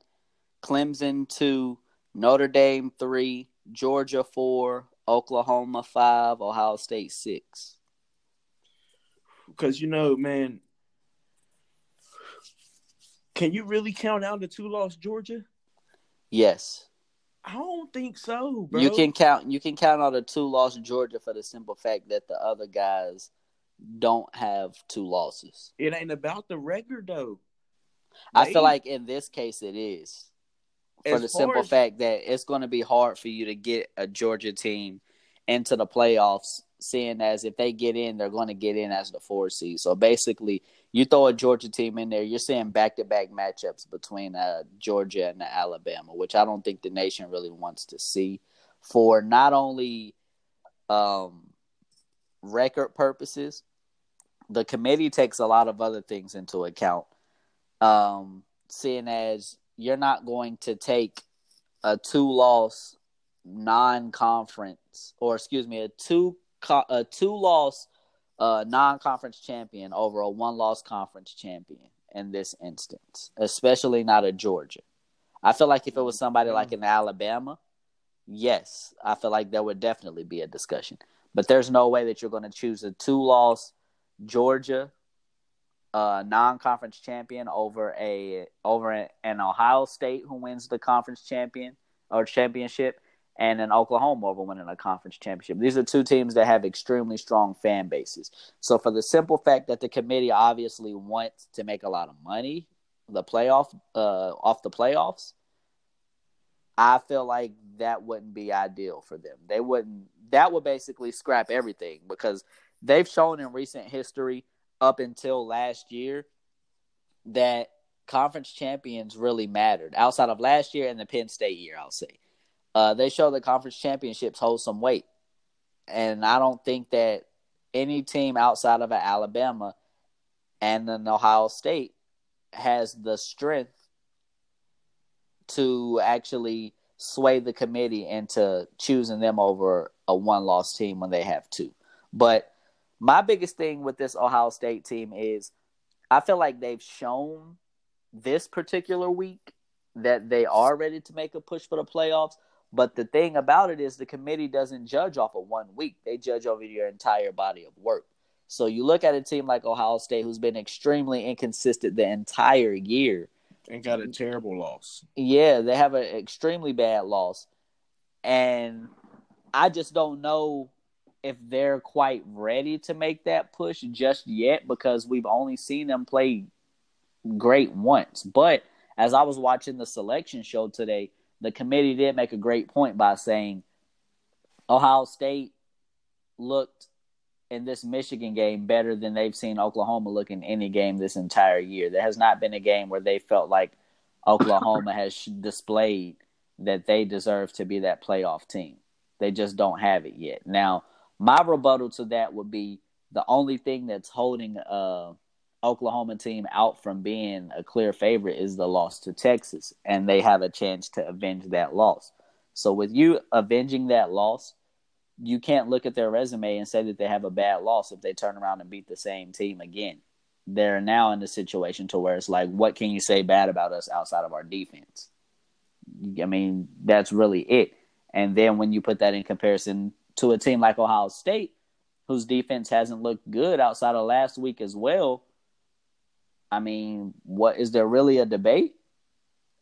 Clemson two, Notre Dame three, Georgia four, Oklahoma five, Ohio State six. Because you know, man, can you really count out the two lost Georgia? Yes, I don't think so, bro. you can count. You can count out a two loss Georgia for the simple fact that the other guys don't have two losses. It ain't about the record though. I They- feel like in this case it is. For the simple as- fact that it's going to be hard for you to get a Georgia team into the playoffs, seeing as if they get in, they're going to get in as the four seed. So basically, you throw a Georgia team in there, you're seeing back to back matchups between uh, Georgia and Alabama, which I don't think the nation really wants to see for not only um, record purposes, the committee takes a lot of other things into account. Um, seeing as you're not going to take a two loss non conference or excuse me, a two a two loss uh, non conference champion over a one loss conference champion in this instance, especially not a Georgia. I feel like if it was somebody like in Alabama, yes, I feel like there would definitely be a discussion. But there's no way that you're going to choose a two loss Georgia uh, non-conference champion over a over an Ohio State who wins the conference champion or championship, and an Oklahoma over winning a conference championship. These are two teams that have extremely strong fan bases. So for the simple fact that the committee obviously wants to make a lot of money, the playoff uh, off the playoffs, I feel like that wouldn't be ideal for them. They wouldn't. That would basically scrap everything because they've shown in recent history up until last year that conference champions really mattered outside of last year and the Penn State year, I'll say. Uh, they show that conference championships hold some weight. And I don't think that any team outside of Alabama and an Ohio State has the strength to actually sway the committee into choosing them over a one loss team when they have two. But my biggest thing with this Ohio State team is I feel like they've shown this particular week that they are ready to make a push for the playoffs. But the thing about it is the committee doesn't judge off of one week. They judge over your entire body of work. So you look at a team like Ohio State who's been extremely inconsistent the entire year. and got a terrible loss. Yeah, they have an extremely bad loss. And I just don't know if they're quite ready to make that push just yet because we've only seen them play great once. But as I was watching the selection show today, the committee did make a great point by saying Ohio State looked in this Michigan game better than they've seen Oklahoma look in any game this entire year. There has not been a game where they felt like Oklahoma has displayed that they deserve to be that playoff team. They just don't have it yet. Now, my rebuttal to that would be the only thing that's holding uh Oklahoma team out from being a clear favorite is the loss to Texas, and they have a chance to avenge that loss. So, with you avenging that loss, you can't look at their resume and say that they have a bad loss if they turn around and beat the same team again. They're now in a situation to where it's like, what can you say bad about us outside of our defense? I mean, that's really it. And then when you put that in comparison to a team like Ohio State, whose defense hasn't looked good outside of last week as well, I mean, what is there really a debate?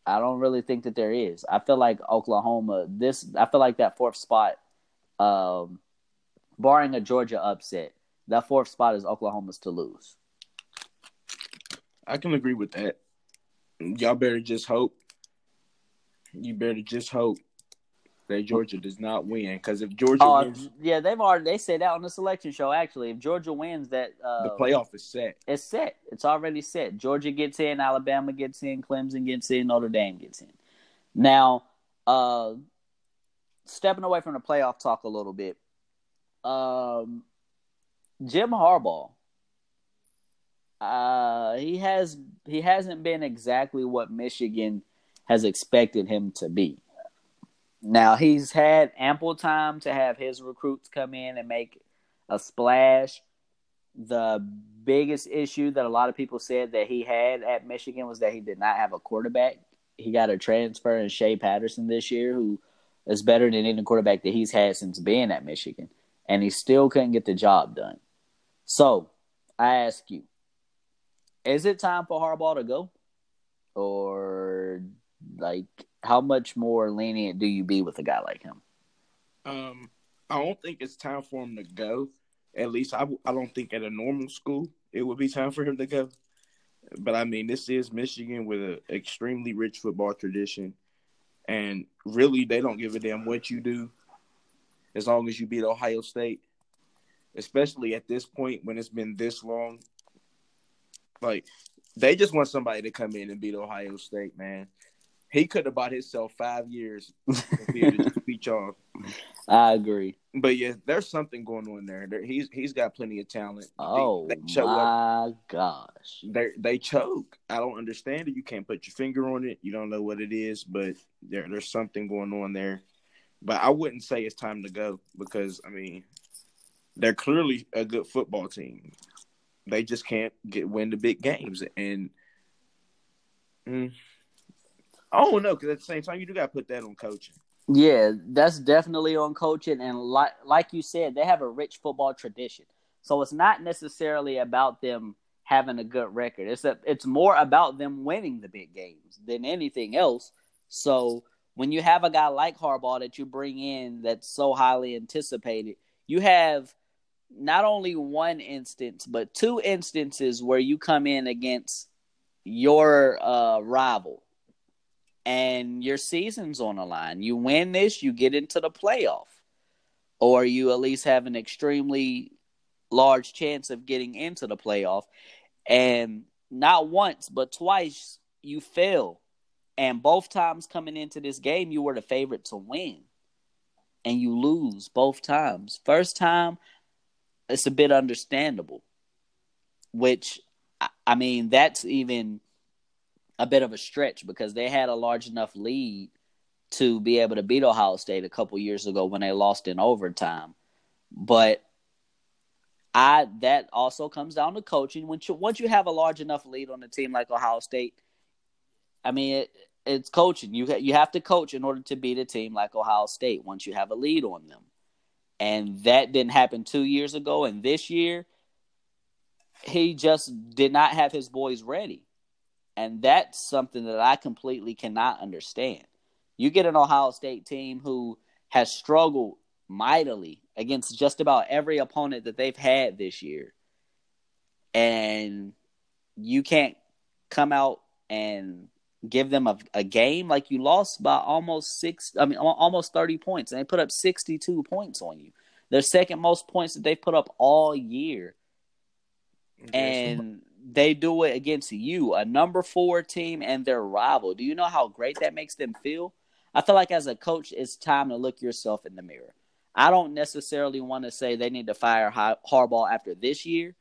I don't really think that there is. I feel like Oklahoma, this, I feel like that fourth spot, um, barring a Georgia upset, that fourth spot is Oklahoma's to lose. I can agree with that. Y'all better just hope. You better just hope that Georgia does not win. Because if Georgia Oh, wins, yeah, they've already they said that on the selection show. Actually, if Georgia wins, that uh, the playoff is set. it's set. It's already set. Georgia gets in, Alabama gets in, Clemson gets in, Notre Dame gets in. Now, uh, stepping away from the playoff talk a little bit, um, Jim Harbaugh. Uh, he has he hasn't been exactly what Michigan has expected him to be. Now he's had ample time to have his recruits come in and make a splash. The biggest issue that a lot of people said that he had at Michigan was that he did not have a quarterback. He got a transfer in Shea Patterson this year, who is better than any quarterback that he's had since being at Michigan, and he still couldn't get the job done. So I ask you, is it time for Harbaugh to go, or like how much more lenient do you be with a guy like him? Um, I don't think it's time for him to go. At least I, I don't think at a normal school it would be time for him to go. But I mean, this is Michigan with an extremely rich football tradition, and really they don't give a damn what you do, as long as you beat Ohio State. Especially at this point when it's been this long, like they just want somebody to come in and beat Ohio State, man. He could have bought himself five years to be able beat y'all. [laughs] I agree. But yeah, there's something going on there. there he's he's got plenty of talent. Oh they, they up. my gosh! They they choke. I don't understand it. You can't put your finger on it. You don't know what it is, but there there's something going on there. But I wouldn't say it's time to go because I mean they're clearly a good football team. They just can't get win the big games, and mm, I don't know because at the same time you do got to put that on coaching. Yeah, that's definitely on coaching, and like like you said, they have a rich football tradition. So it's not necessarily about them having a good record. It's a, it's more about them winning the big games than anything else. So when you have a guy like Harbaugh that you bring in that's so highly anticipated, you have not only one instance but two instances where you come in against your uh, rival and your season's on the line. You win this, you get into the playoff, or you at least have an extremely large chance of getting into the playoff. And not once, but twice you fail. And both times coming into this game, you were the favorite to win. And you lose both times. First time, it's a bit understandable, which, I mean, that's even a bit of a stretch because they had a large enough lead to be able to beat Ohio State a couple years ago when they lost in overtime. But I that also comes down to coaching. When you once you have a large enough lead on a team like Ohio State, I mean it, it's coaching. You you have to coach in order to beat a team like Ohio State once you have a lead on them, and that didn't happen two years ago. And this year, he just did not have his boys ready. And that's something that I completely cannot understand. You get an Ohio State team who has struggled mightily against just about every opponent that they've had this year. And you can't come out and give them a, a game like you lost by almost six I mean almost 30 points and they put up 62 points on you. Their second most points that they've put up all year and they do it against you, a number four team and their rival. Do you know how great that makes them feel? I feel like as a coach, it's time to look yourself in the mirror. I don't necessarily want to say they need to fire Har- Harbaugh after this year,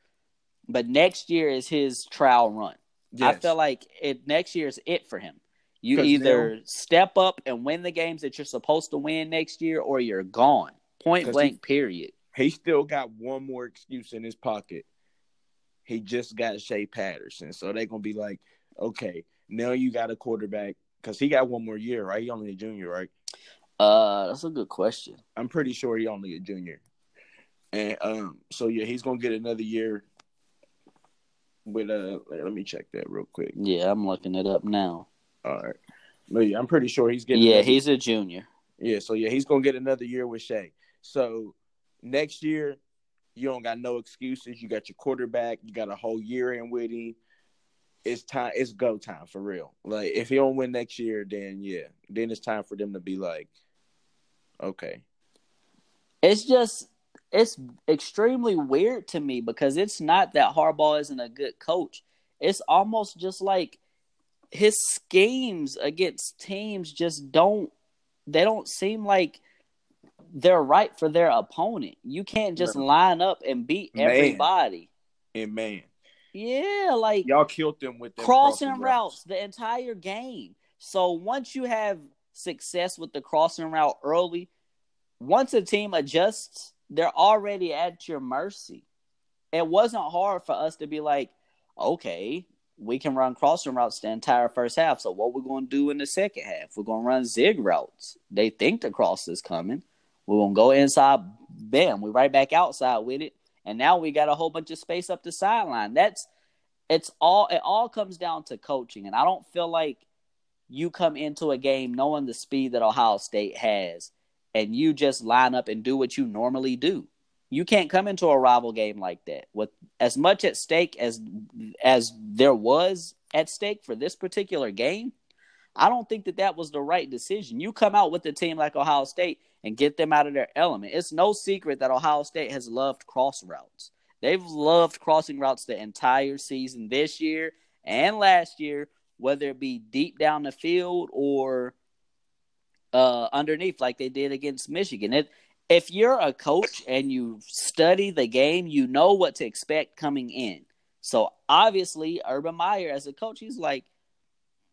but next year is his trial run. I feel like it next year is it for him. You either step up and win the games that you're supposed to win next year, or you're gone. Point blank. he- period. he still got one more excuse in his pocket. He just got Shea Patterson, so they're gonna be like, okay, now you got a quarterback because he got one more year, right? He only a junior, right? Uh, that's a good question. I'm pretty sure he only a junior, and um, so yeah, he's gonna get another year. With uh, let me check that real quick. Yeah, I'm looking it up now. All right, but yeah, I'm pretty sure he's getting. Yeah, another- he's a junior. Yeah, so yeah, he's gonna get another year with Shea. So next year, you don't got no excuses. You got your quarterback. You got a whole year in with him. It's time. It's go time for real. Like if he don't win next year, then yeah, then it's time for them to be like, okay, It's just it's extremely weird to me because it's not that Harbaugh isn't a good coach. It's almost just like his schemes against teams just don't they don't seem like they're right for their opponent. You can't just line up and beat Man. everybody. and man, Yeah, like y'all killed them with them crossing routes the entire game. So once you have success with the crossing route early, once a team adjusts, they're already at your mercy. It wasn't hard for us to be like, okay, we can run crossing routes the entire first half. So what we're going to do in the second half? We're going to run zig routes. They think the cross is coming. We're going to go inside. Bam, we right back outside with it. And now we got a whole bunch of space up the sideline. That's it's all it all comes down to coaching and i don't feel like you come into a game knowing the speed that ohio state has and you just line up and do what you normally do you can't come into a rival game like that with as much at stake as as there was at stake for this particular game i don't think that that was the right decision you come out with a team like ohio state and get them out of their element it's no secret that ohio state has loved cross routes They've loved crossing routes the entire season this year and last year, whether it be deep down the field or uh, underneath, like they did against Michigan. It, if you're a coach and you study the game, you know what to expect coming in. So obviously, Urban Meyer, as a coach, he's like,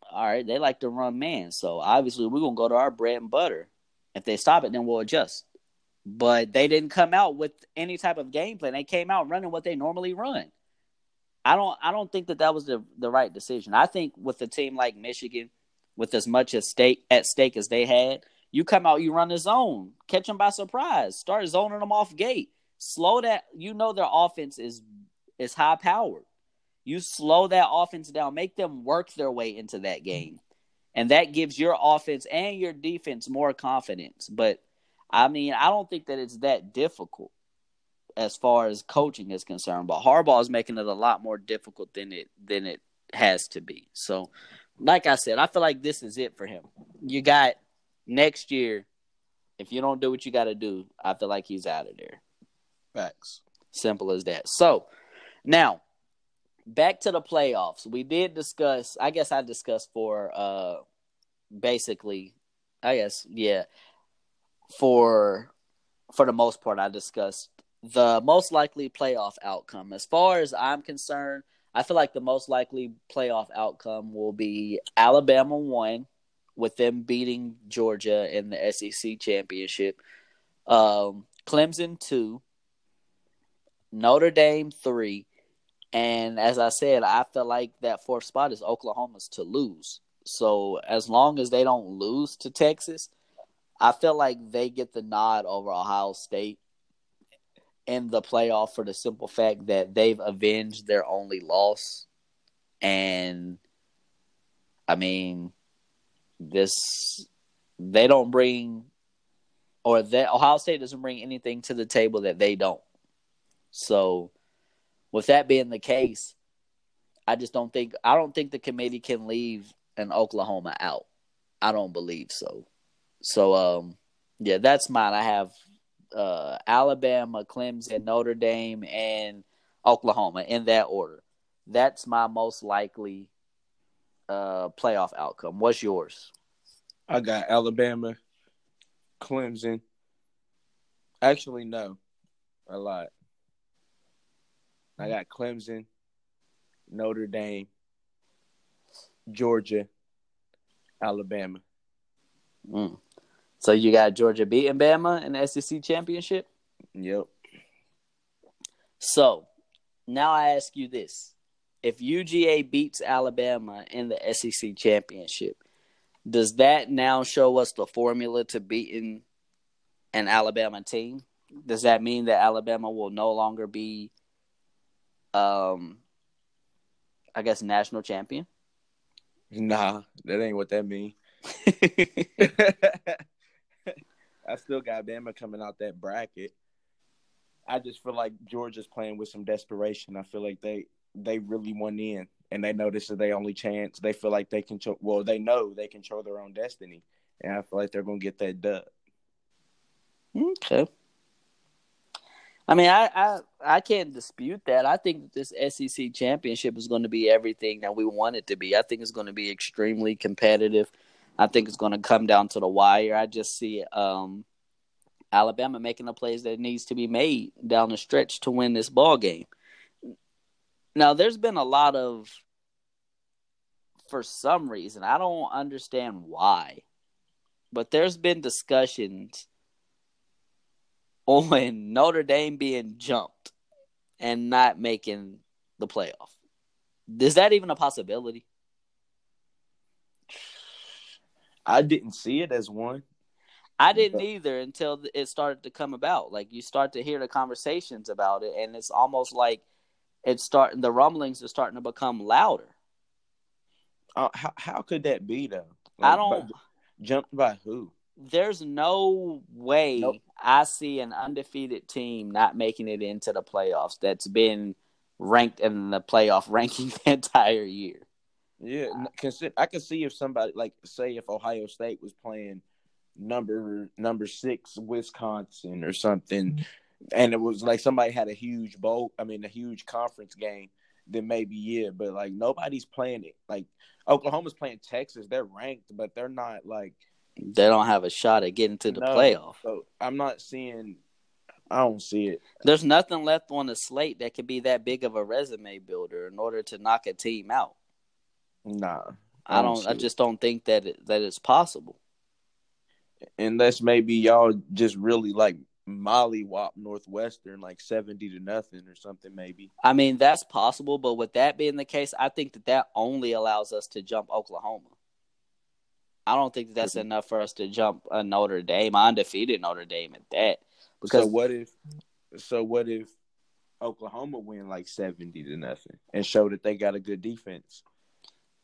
all right, they like to run man. So obviously, we're going to go to our bread and butter. If they stop it, then we'll adjust but they didn't come out with any type of game plan. They came out running what they normally run. I don't I don't think that that was the the right decision. I think with a team like Michigan, with as much at stake at stake as they had, you come out, you run the zone, catch them by surprise, start zoning them off gate, slow that. You know their offense is is high powered. You slow that offense down, make them work their way into that game, and that gives your offense and your defense more confidence. But I mean, I don't think that it's that difficult as far as coaching is concerned. But Harbaugh is making it a lot more difficult than it than it has to be. So, like I said, I feel like this is it for him. You got next year. If you don't do what you got to do, I feel like he's out of there. facts. Simple as that. So, now back to the playoffs. We did discuss. I guess I discussed for uh, basically. I guess yeah for for the most part I discussed the most likely playoff outcome. As far as I'm concerned, I feel like the most likely playoff outcome will be Alabama one with them beating Georgia in the SEC championship. Um, Clemson two, Notre Dame three, and as I said, I feel like that fourth spot is Oklahoma's to lose. So as long as they don't lose to Texas, I feel like they get the nod over Ohio State in the playoff for the simple fact that they've avenged their only loss. And I mean, this they don't bring or that Ohio State doesn't bring anything to the table that they don't. So, with that being the case, I just don't think I don't think the committee can leave an Oklahoma out. I don't believe so. So, um, yeah, that's mine. I have uh, Alabama, Clemson, Notre Dame, and Oklahoma in that order. That's my most likely uh, playoff outcome. What's yours? I got Alabama, Clemson. Actually, no, a lot. I got Clemson, Notre Dame, Georgia, Alabama. Mm. So you got Georgia beating Bama in the SEC championship. Yep. So now I ask you this: If UGA beats Alabama in the SEC championship, does that now show us the formula to beating an Alabama team? Does that mean that Alabama will no longer be, um, I guess, national champion? Nah, that ain't what that mean. [laughs] [laughs] I still got Bama coming out that bracket. I just feel like Georgia's playing with some desperation. I feel like they they really won in, and they know this is their only chance. They feel like they control. Well, they know they control their own destiny, and I feel like they're gonna get that dub. Okay. I mean, I, I I can't dispute that. I think this SEC championship is going to be everything that we want it to be. I think it's going to be extremely competitive. I think it's going to come down to the wire. I just see um, Alabama making the plays that needs to be made down the stretch to win this ball game. Now, there's been a lot of, for some reason, I don't understand why, but there's been discussions on [laughs] Notre Dame being jumped and not making the playoff. Is that even a possibility? I didn't see it as one. I didn't either until it started to come about. Like you start to hear the conversations about it, and it's almost like it's starting. The rumblings are starting to become louder. Uh, how how could that be though? I don't. by- jumped by who? There's no way Nope. I see an undefeated team not making it into the playoffs. That's been ranked in the playoff [laughs] ranking the entire year. Yeah, consider, I could see if somebody like say if Ohio State was playing number number six Wisconsin or something, mm-hmm. and it was like somebody had a huge bowl. I mean, a huge conference game. Then maybe yeah, but like nobody's playing it. Like Oklahoma's playing Texas. They're ranked, but they're not like. They don't have a shot at getting to the No. playoff. So I'm not seeing. I don't see it. There's nothing left on the slate that could be that big of a resume builder in order to knock a team out. Nah, I don't. I it. just don't think that it, that it's possible. unless maybe y'all just really like mollywop Northwestern like seventy to nothing or something. Maybe. I mean, that's possible, but with that being the case, I think that that only allows us to jump Oklahoma. I don't think that that's mm-hmm. enough for us to jump a Notre Dame, undefeated Notre Dame at that. Because so what if? So what if Oklahoma win like seventy to nothing and show that they got a good defense? [laughs]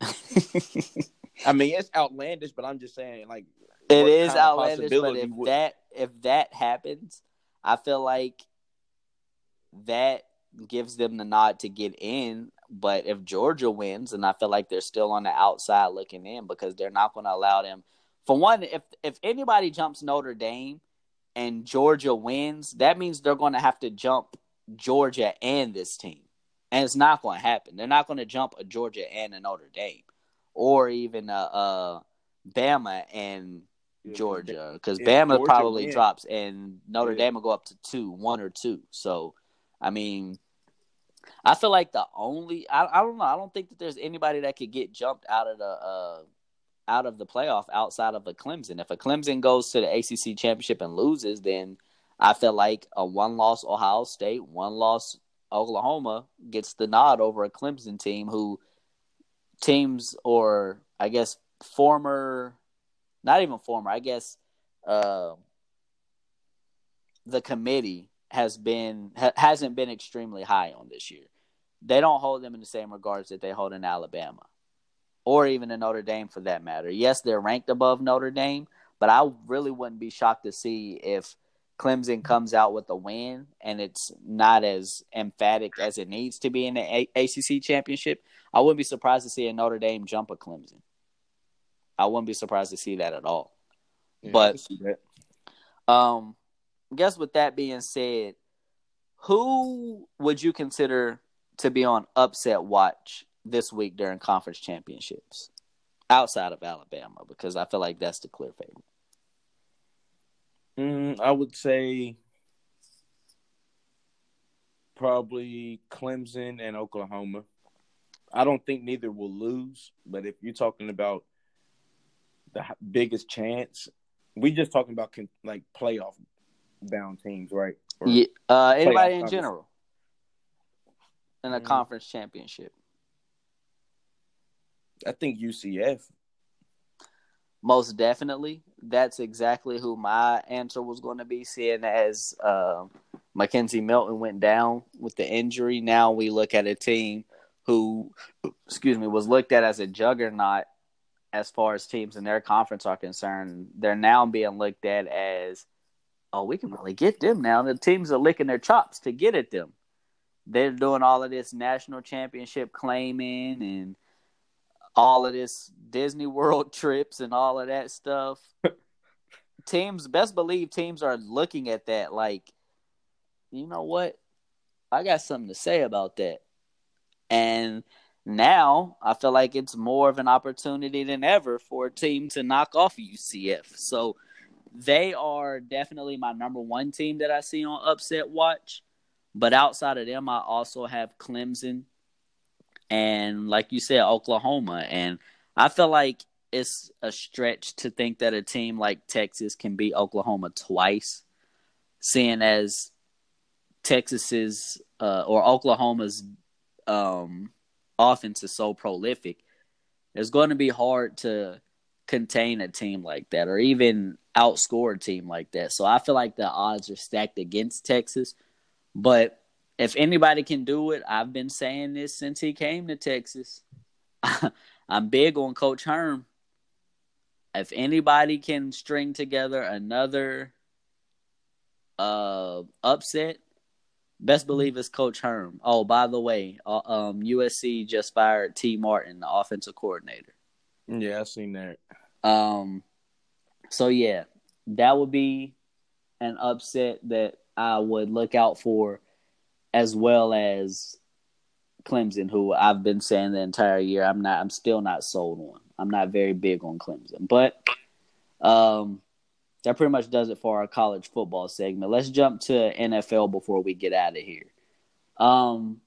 I mean, it's outlandish, but I'm just saying, like, It is outlandish, but if would- that if that happens, I feel like that gives them the nod to get in. But if Georgia wins, and I feel like they're still on the outside looking in because they're not going to allow them. For one, if if anybody jumps Notre Dame and Georgia wins, that means they're going to have to jump Georgia and this team, and it's not going to happen. They're not going to jump a Georgia and a Notre Dame, or even a, a Bama and Georgia because Bama Georgia probably wins- drops and Notre Yeah. Dame will go up to two, one or two. So, I mean, I feel like the only I, I don't know I don't think that there's anybody that could get jumped out of the uh out of the playoff outside of a Clemson. If a Clemson goes to the ACC championship and loses, then I feel like a one loss Ohio State, one loss Oklahoma gets the nod over a Clemson team who teams or I guess former not even former, I guess uh, the committee has been ha- hasn't been extremely high on this year. They don't hold them in the same regards that they hold in Alabama or even in Notre Dame for that matter. Yes, they're ranked above Notre Dame, but I really wouldn't be shocked to see if Clemson comes out with a win and it's not as emphatic as it needs to be in the a- ACC championship. I wouldn't be surprised to see a Notre Dame jump a Clemson. I wouldn't be surprised to see that at all. Yeah, But- can see that. Um, guess with that being said, who would you consider to be on upset watch this week during conference championships outside of Alabama? Because I feel like that's the clear favorite. Mm, I would say probably Clemson and Oklahoma. I don't think neither will lose, but if you're talking about the biggest chance, we just talking about like playoff bound teams, right? Or- Yeah, uh, anybody in conference. general in a Mm. conference championship? I think UCF. Most definitely. That's exactly who my answer was going to be, seeing as uh, McKenzie Milton went down with the injury. Now we look at a team who, excuse me, was looked at as a juggernaut as far as teams in their conference are concerned. They're now being looked at as, oh, we can really get them now. The teams are licking their chops to get at them. They're doing all of this national championship claiming and all of this Disney World [laughs] trips and all of that stuff. [laughs] teams, best believe teams are looking at that like, you know what? I got something to say about that. And now I feel like it's more of an opportunity than ever for a team to knock off UCF. So they are definitely my number one team that I see on upset watch. But outside of them, I also have Clemson and like you said, Oklahoma. And I feel like it's a stretch to think that a team like Texas can beat Oklahoma twice, seeing as Texas's uh, or Oklahoma's um, offense is so prolific. It's going to be hard to contain a team like that or even outscore a team like that. So I feel like the odds are stacked against Texas. But if anybody can do it, I've been saying this since he came to Texas. [laughs] I'm big on Coach Herm. If anybody can string together another uh, upset, best believe it's Coach Herm. Oh, by the way, uh, um, USC just fired Tee Martin, the offensive coordinator. Yeah, I've seen that. Um, so yeah, that would be an upset that I would look out for, as well as Clemson, who I've been saying the entire year. I'm not. I'm still not sold on. I'm not very big on Clemson, but um, that pretty much does it for our college football segment. Let's jump to NFL before we get out of here. Um,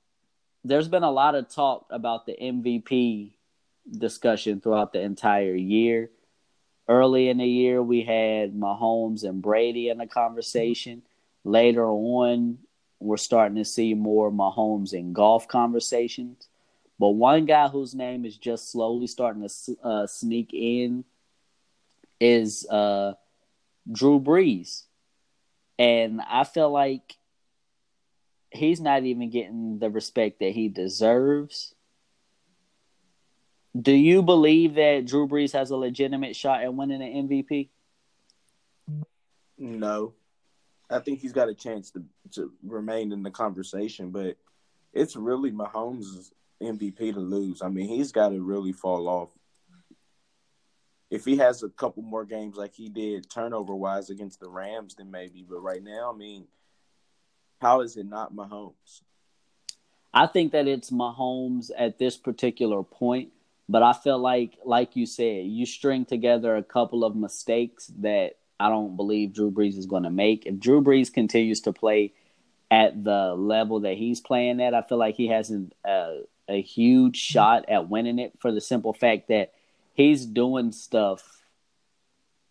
there's been a lot of talk about the MVP discussion throughout the entire year. Early in the year, we had Mahomes and Brady in the conversation. Later on, we're starting to see more Mahomes and Goff conversations. But one guy whose name is just slowly starting to uh, sneak in is uh, Drew Brees. And I feel like he's not even getting the respect that he deserves. Do you believe that Drew Brees has a legitimate shot at winning an MVP? No, I think he's got a chance to to remain in the conversation, but it's really Mahomes' MVP to lose. I mean, he's got to really fall off. If he has a couple more games like he did turnover wise against the Rams, then maybe. But right now, I mean, how is it not Mahomes? I think that it's Mahomes at this particular point, but I feel like, like you said, you string together a couple of mistakes that I don't believe Drew Brees is going to make. If Drew Brees continues to play at the level that he's playing at, I feel like he has a, a, a huge shot at winning it for the simple fact that he's doing stuff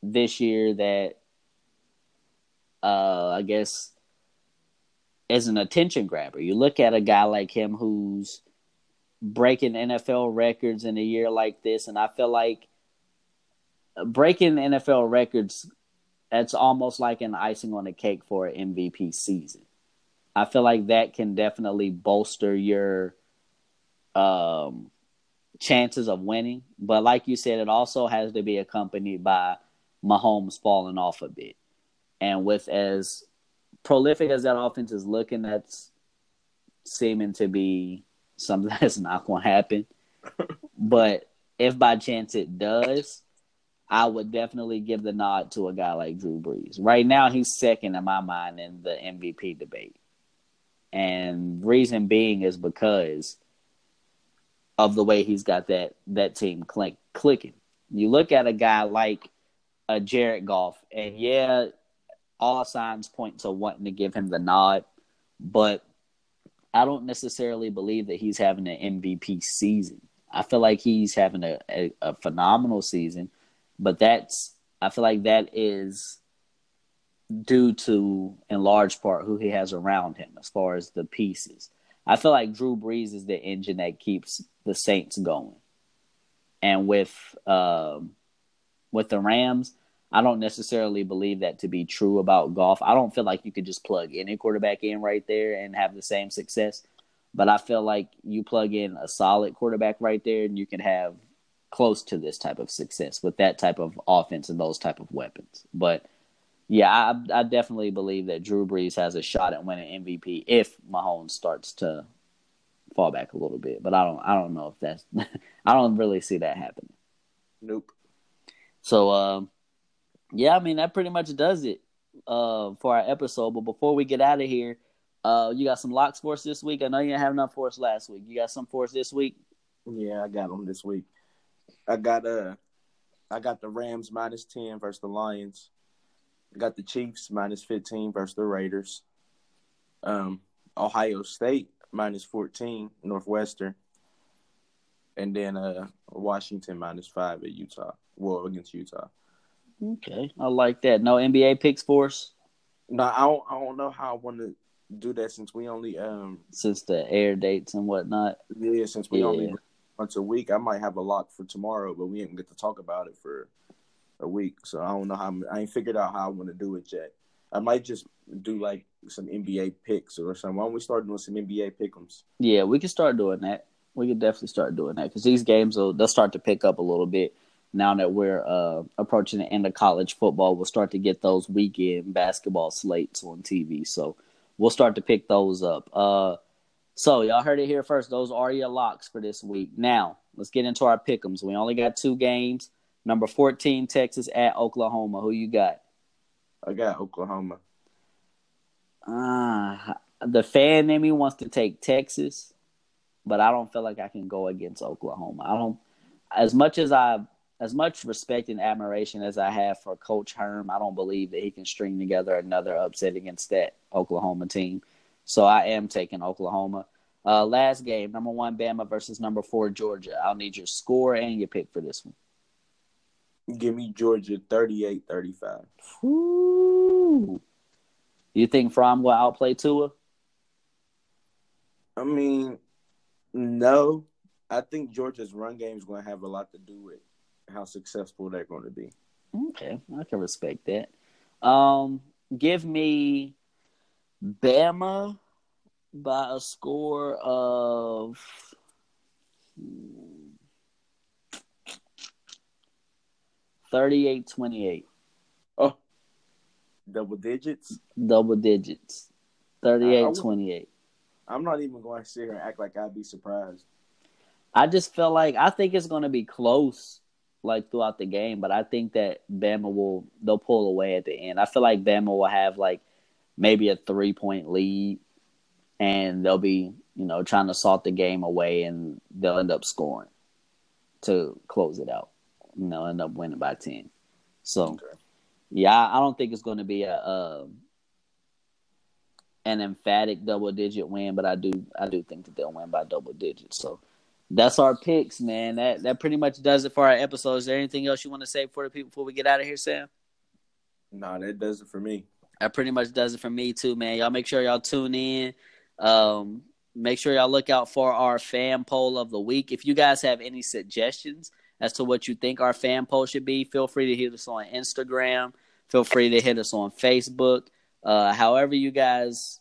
this year that uh, I guess is an attention grabber. You look at a guy like him who's breaking NFL records in a year like this, and I feel like breaking NFL records that's almost like an icing on the cake for an MVP season. I feel like that can definitely bolster your um, chances of winning. But like you said, it also has to be accompanied by Mahomes falling off a bit. And with as prolific as that offense is looking, that's seeming to be something [laughs] that's not going to happen. but if by chance it does, I would definitely give the nod to a guy like Drew Brees. Right now, he's second in my mind in the MVP debate. And reason being is because of the way he's got that that team click, clicking. You look at a guy like a Jared Goff, and yeah, all signs point to wanting to give him the nod, but I don't necessarily believe that he's having an MVP season. I feel like he's having a, a, a phenomenal season, but that's I feel like that is due to in large part who he has around him as far as the pieces. I feel like Drew Brees is the engine that keeps the Saints going, and with um, with the Rams, I don't necessarily believe that to be true about Goff. I don't feel like you could just plug any quarterback in right there and have the same success. But I feel like you plug in a solid quarterback right there and you can have close to this type of success with that type of offense and those type of weapons. But yeah, I, I definitely believe that Drew Brees has a shot at winning MVP if Mahomes starts to fall back a little bit. But I don't I don't know if that's [laughs] I don't really see that happening. Nope. So um yeah, I mean that pretty much does it uh, for our episode. But before we get out of here, uh, you got some locks for us this week. I know you didn't have enough for us last week. You got some for us this week. Yeah, I got them this week. I got uh, I got the Rams minus ten versus the Lions. I got the Chiefs minus fifteen versus the Raiders. Um, Ohio State minus fourteen Northwestern, and then uh, Washington minus five at Utah. Well, against Utah. Okay, I like that. No NBA picks for us No, I don't. I don't know how I want to do that since we only um since the air dates and whatnot. yeah since we Yeah. only once a week. I might have a lock for tomorrow, but we didn't get to talk about it for a week. So I don't know how I'm, I ain't figured out how I want to do it yet. I might just do like some NBA picks or something. Why don't we start doing some NBA pickums? Yeah, we can start doing that. We could definitely start doing that because these games will they'll start to pick up a little bit now that we're uh, approaching the end of college football. We'll start to get those weekend basketball slates on TV, so we'll start to pick those up. Uh, so y'all heard it here first. Those are your locks for this week. Now let's get into our pick'ems. We only got two games. Number fourteen, Texas at Oklahoma. Who you got? I got Oklahoma. Ah, the fan in me wants to take Texas, but I don't feel like I can go against Oklahoma. I don't as much as I as much respect and admiration as I have for Coach Herm, I don't believe that he can string together another upset against that Oklahoma team. So I am taking Oklahoma. Uh, last game, number one Bama versus number four Georgia. I'll need your score and your pick for this one. Give me Georgia 38-35. You think Fromm will outplay Tua? I mean, no. I think Georgia's run game is going to have a lot to do with how successful they're going to be. Okay, I can respect that. Um, give me Bama by a score of hmm, 38-28, Oh, double digits. double digits. 38-28. I'm not even going to sit here and act like I'd be surprised. I just feel like I think it's going to be close like throughout the game, but I think that Bama will they'll pull away at the end. I feel like Bama will have like maybe a three point lead, and they'll be you know trying to salt the game away, and they'll end up scoring to close it out. You know, end up winning by ten. So Okay. yeah, I don't think it's going to be a. um an emphatic double digit win, but I do I do think that they'll win by double digits. So that's our picks, man. That that pretty much does it for our episode. Is there anything else you want to say for the people before we get out of here, Sam? Nah, that does it for me. That pretty much does it for me too, man. Y'all make sure y'all tune in. Um, make sure y'all look out for our fan poll of the week. If you guys have any suggestions as to what you think our fan poll should be, feel free to hit us on Instagram. Feel free to hit us on Facebook. Uh, however you guys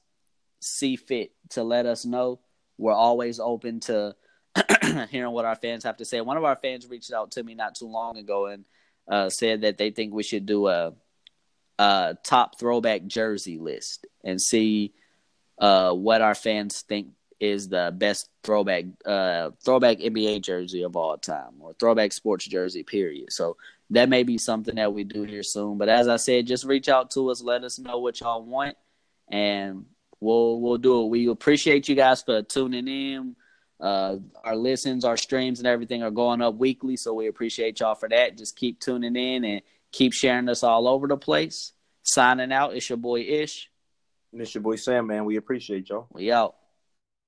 see fit to let us know. We're always open to [clears throat] hearing what our fans have to say. One of our fans reached out to me not too long ago and uh, said that they think we should do a, a top throwback jersey list and see uh, what our fans think is the best throwback uh, throwback NBA jersey of all time or throwback sports jersey period. So that may be something that we do here soon. But as I said, just reach out to us, let us know what y'all want, and we'll we'll do it. We appreciate you guys for tuning in. Uh, our listens, our streams, and everything are going up weekly, so we appreciate y'all for that. Just keep tuning in and keep sharing us all over the place. Signing out, it's your boy Ish. And it's your boy Sam, man. We appreciate y'all. We out.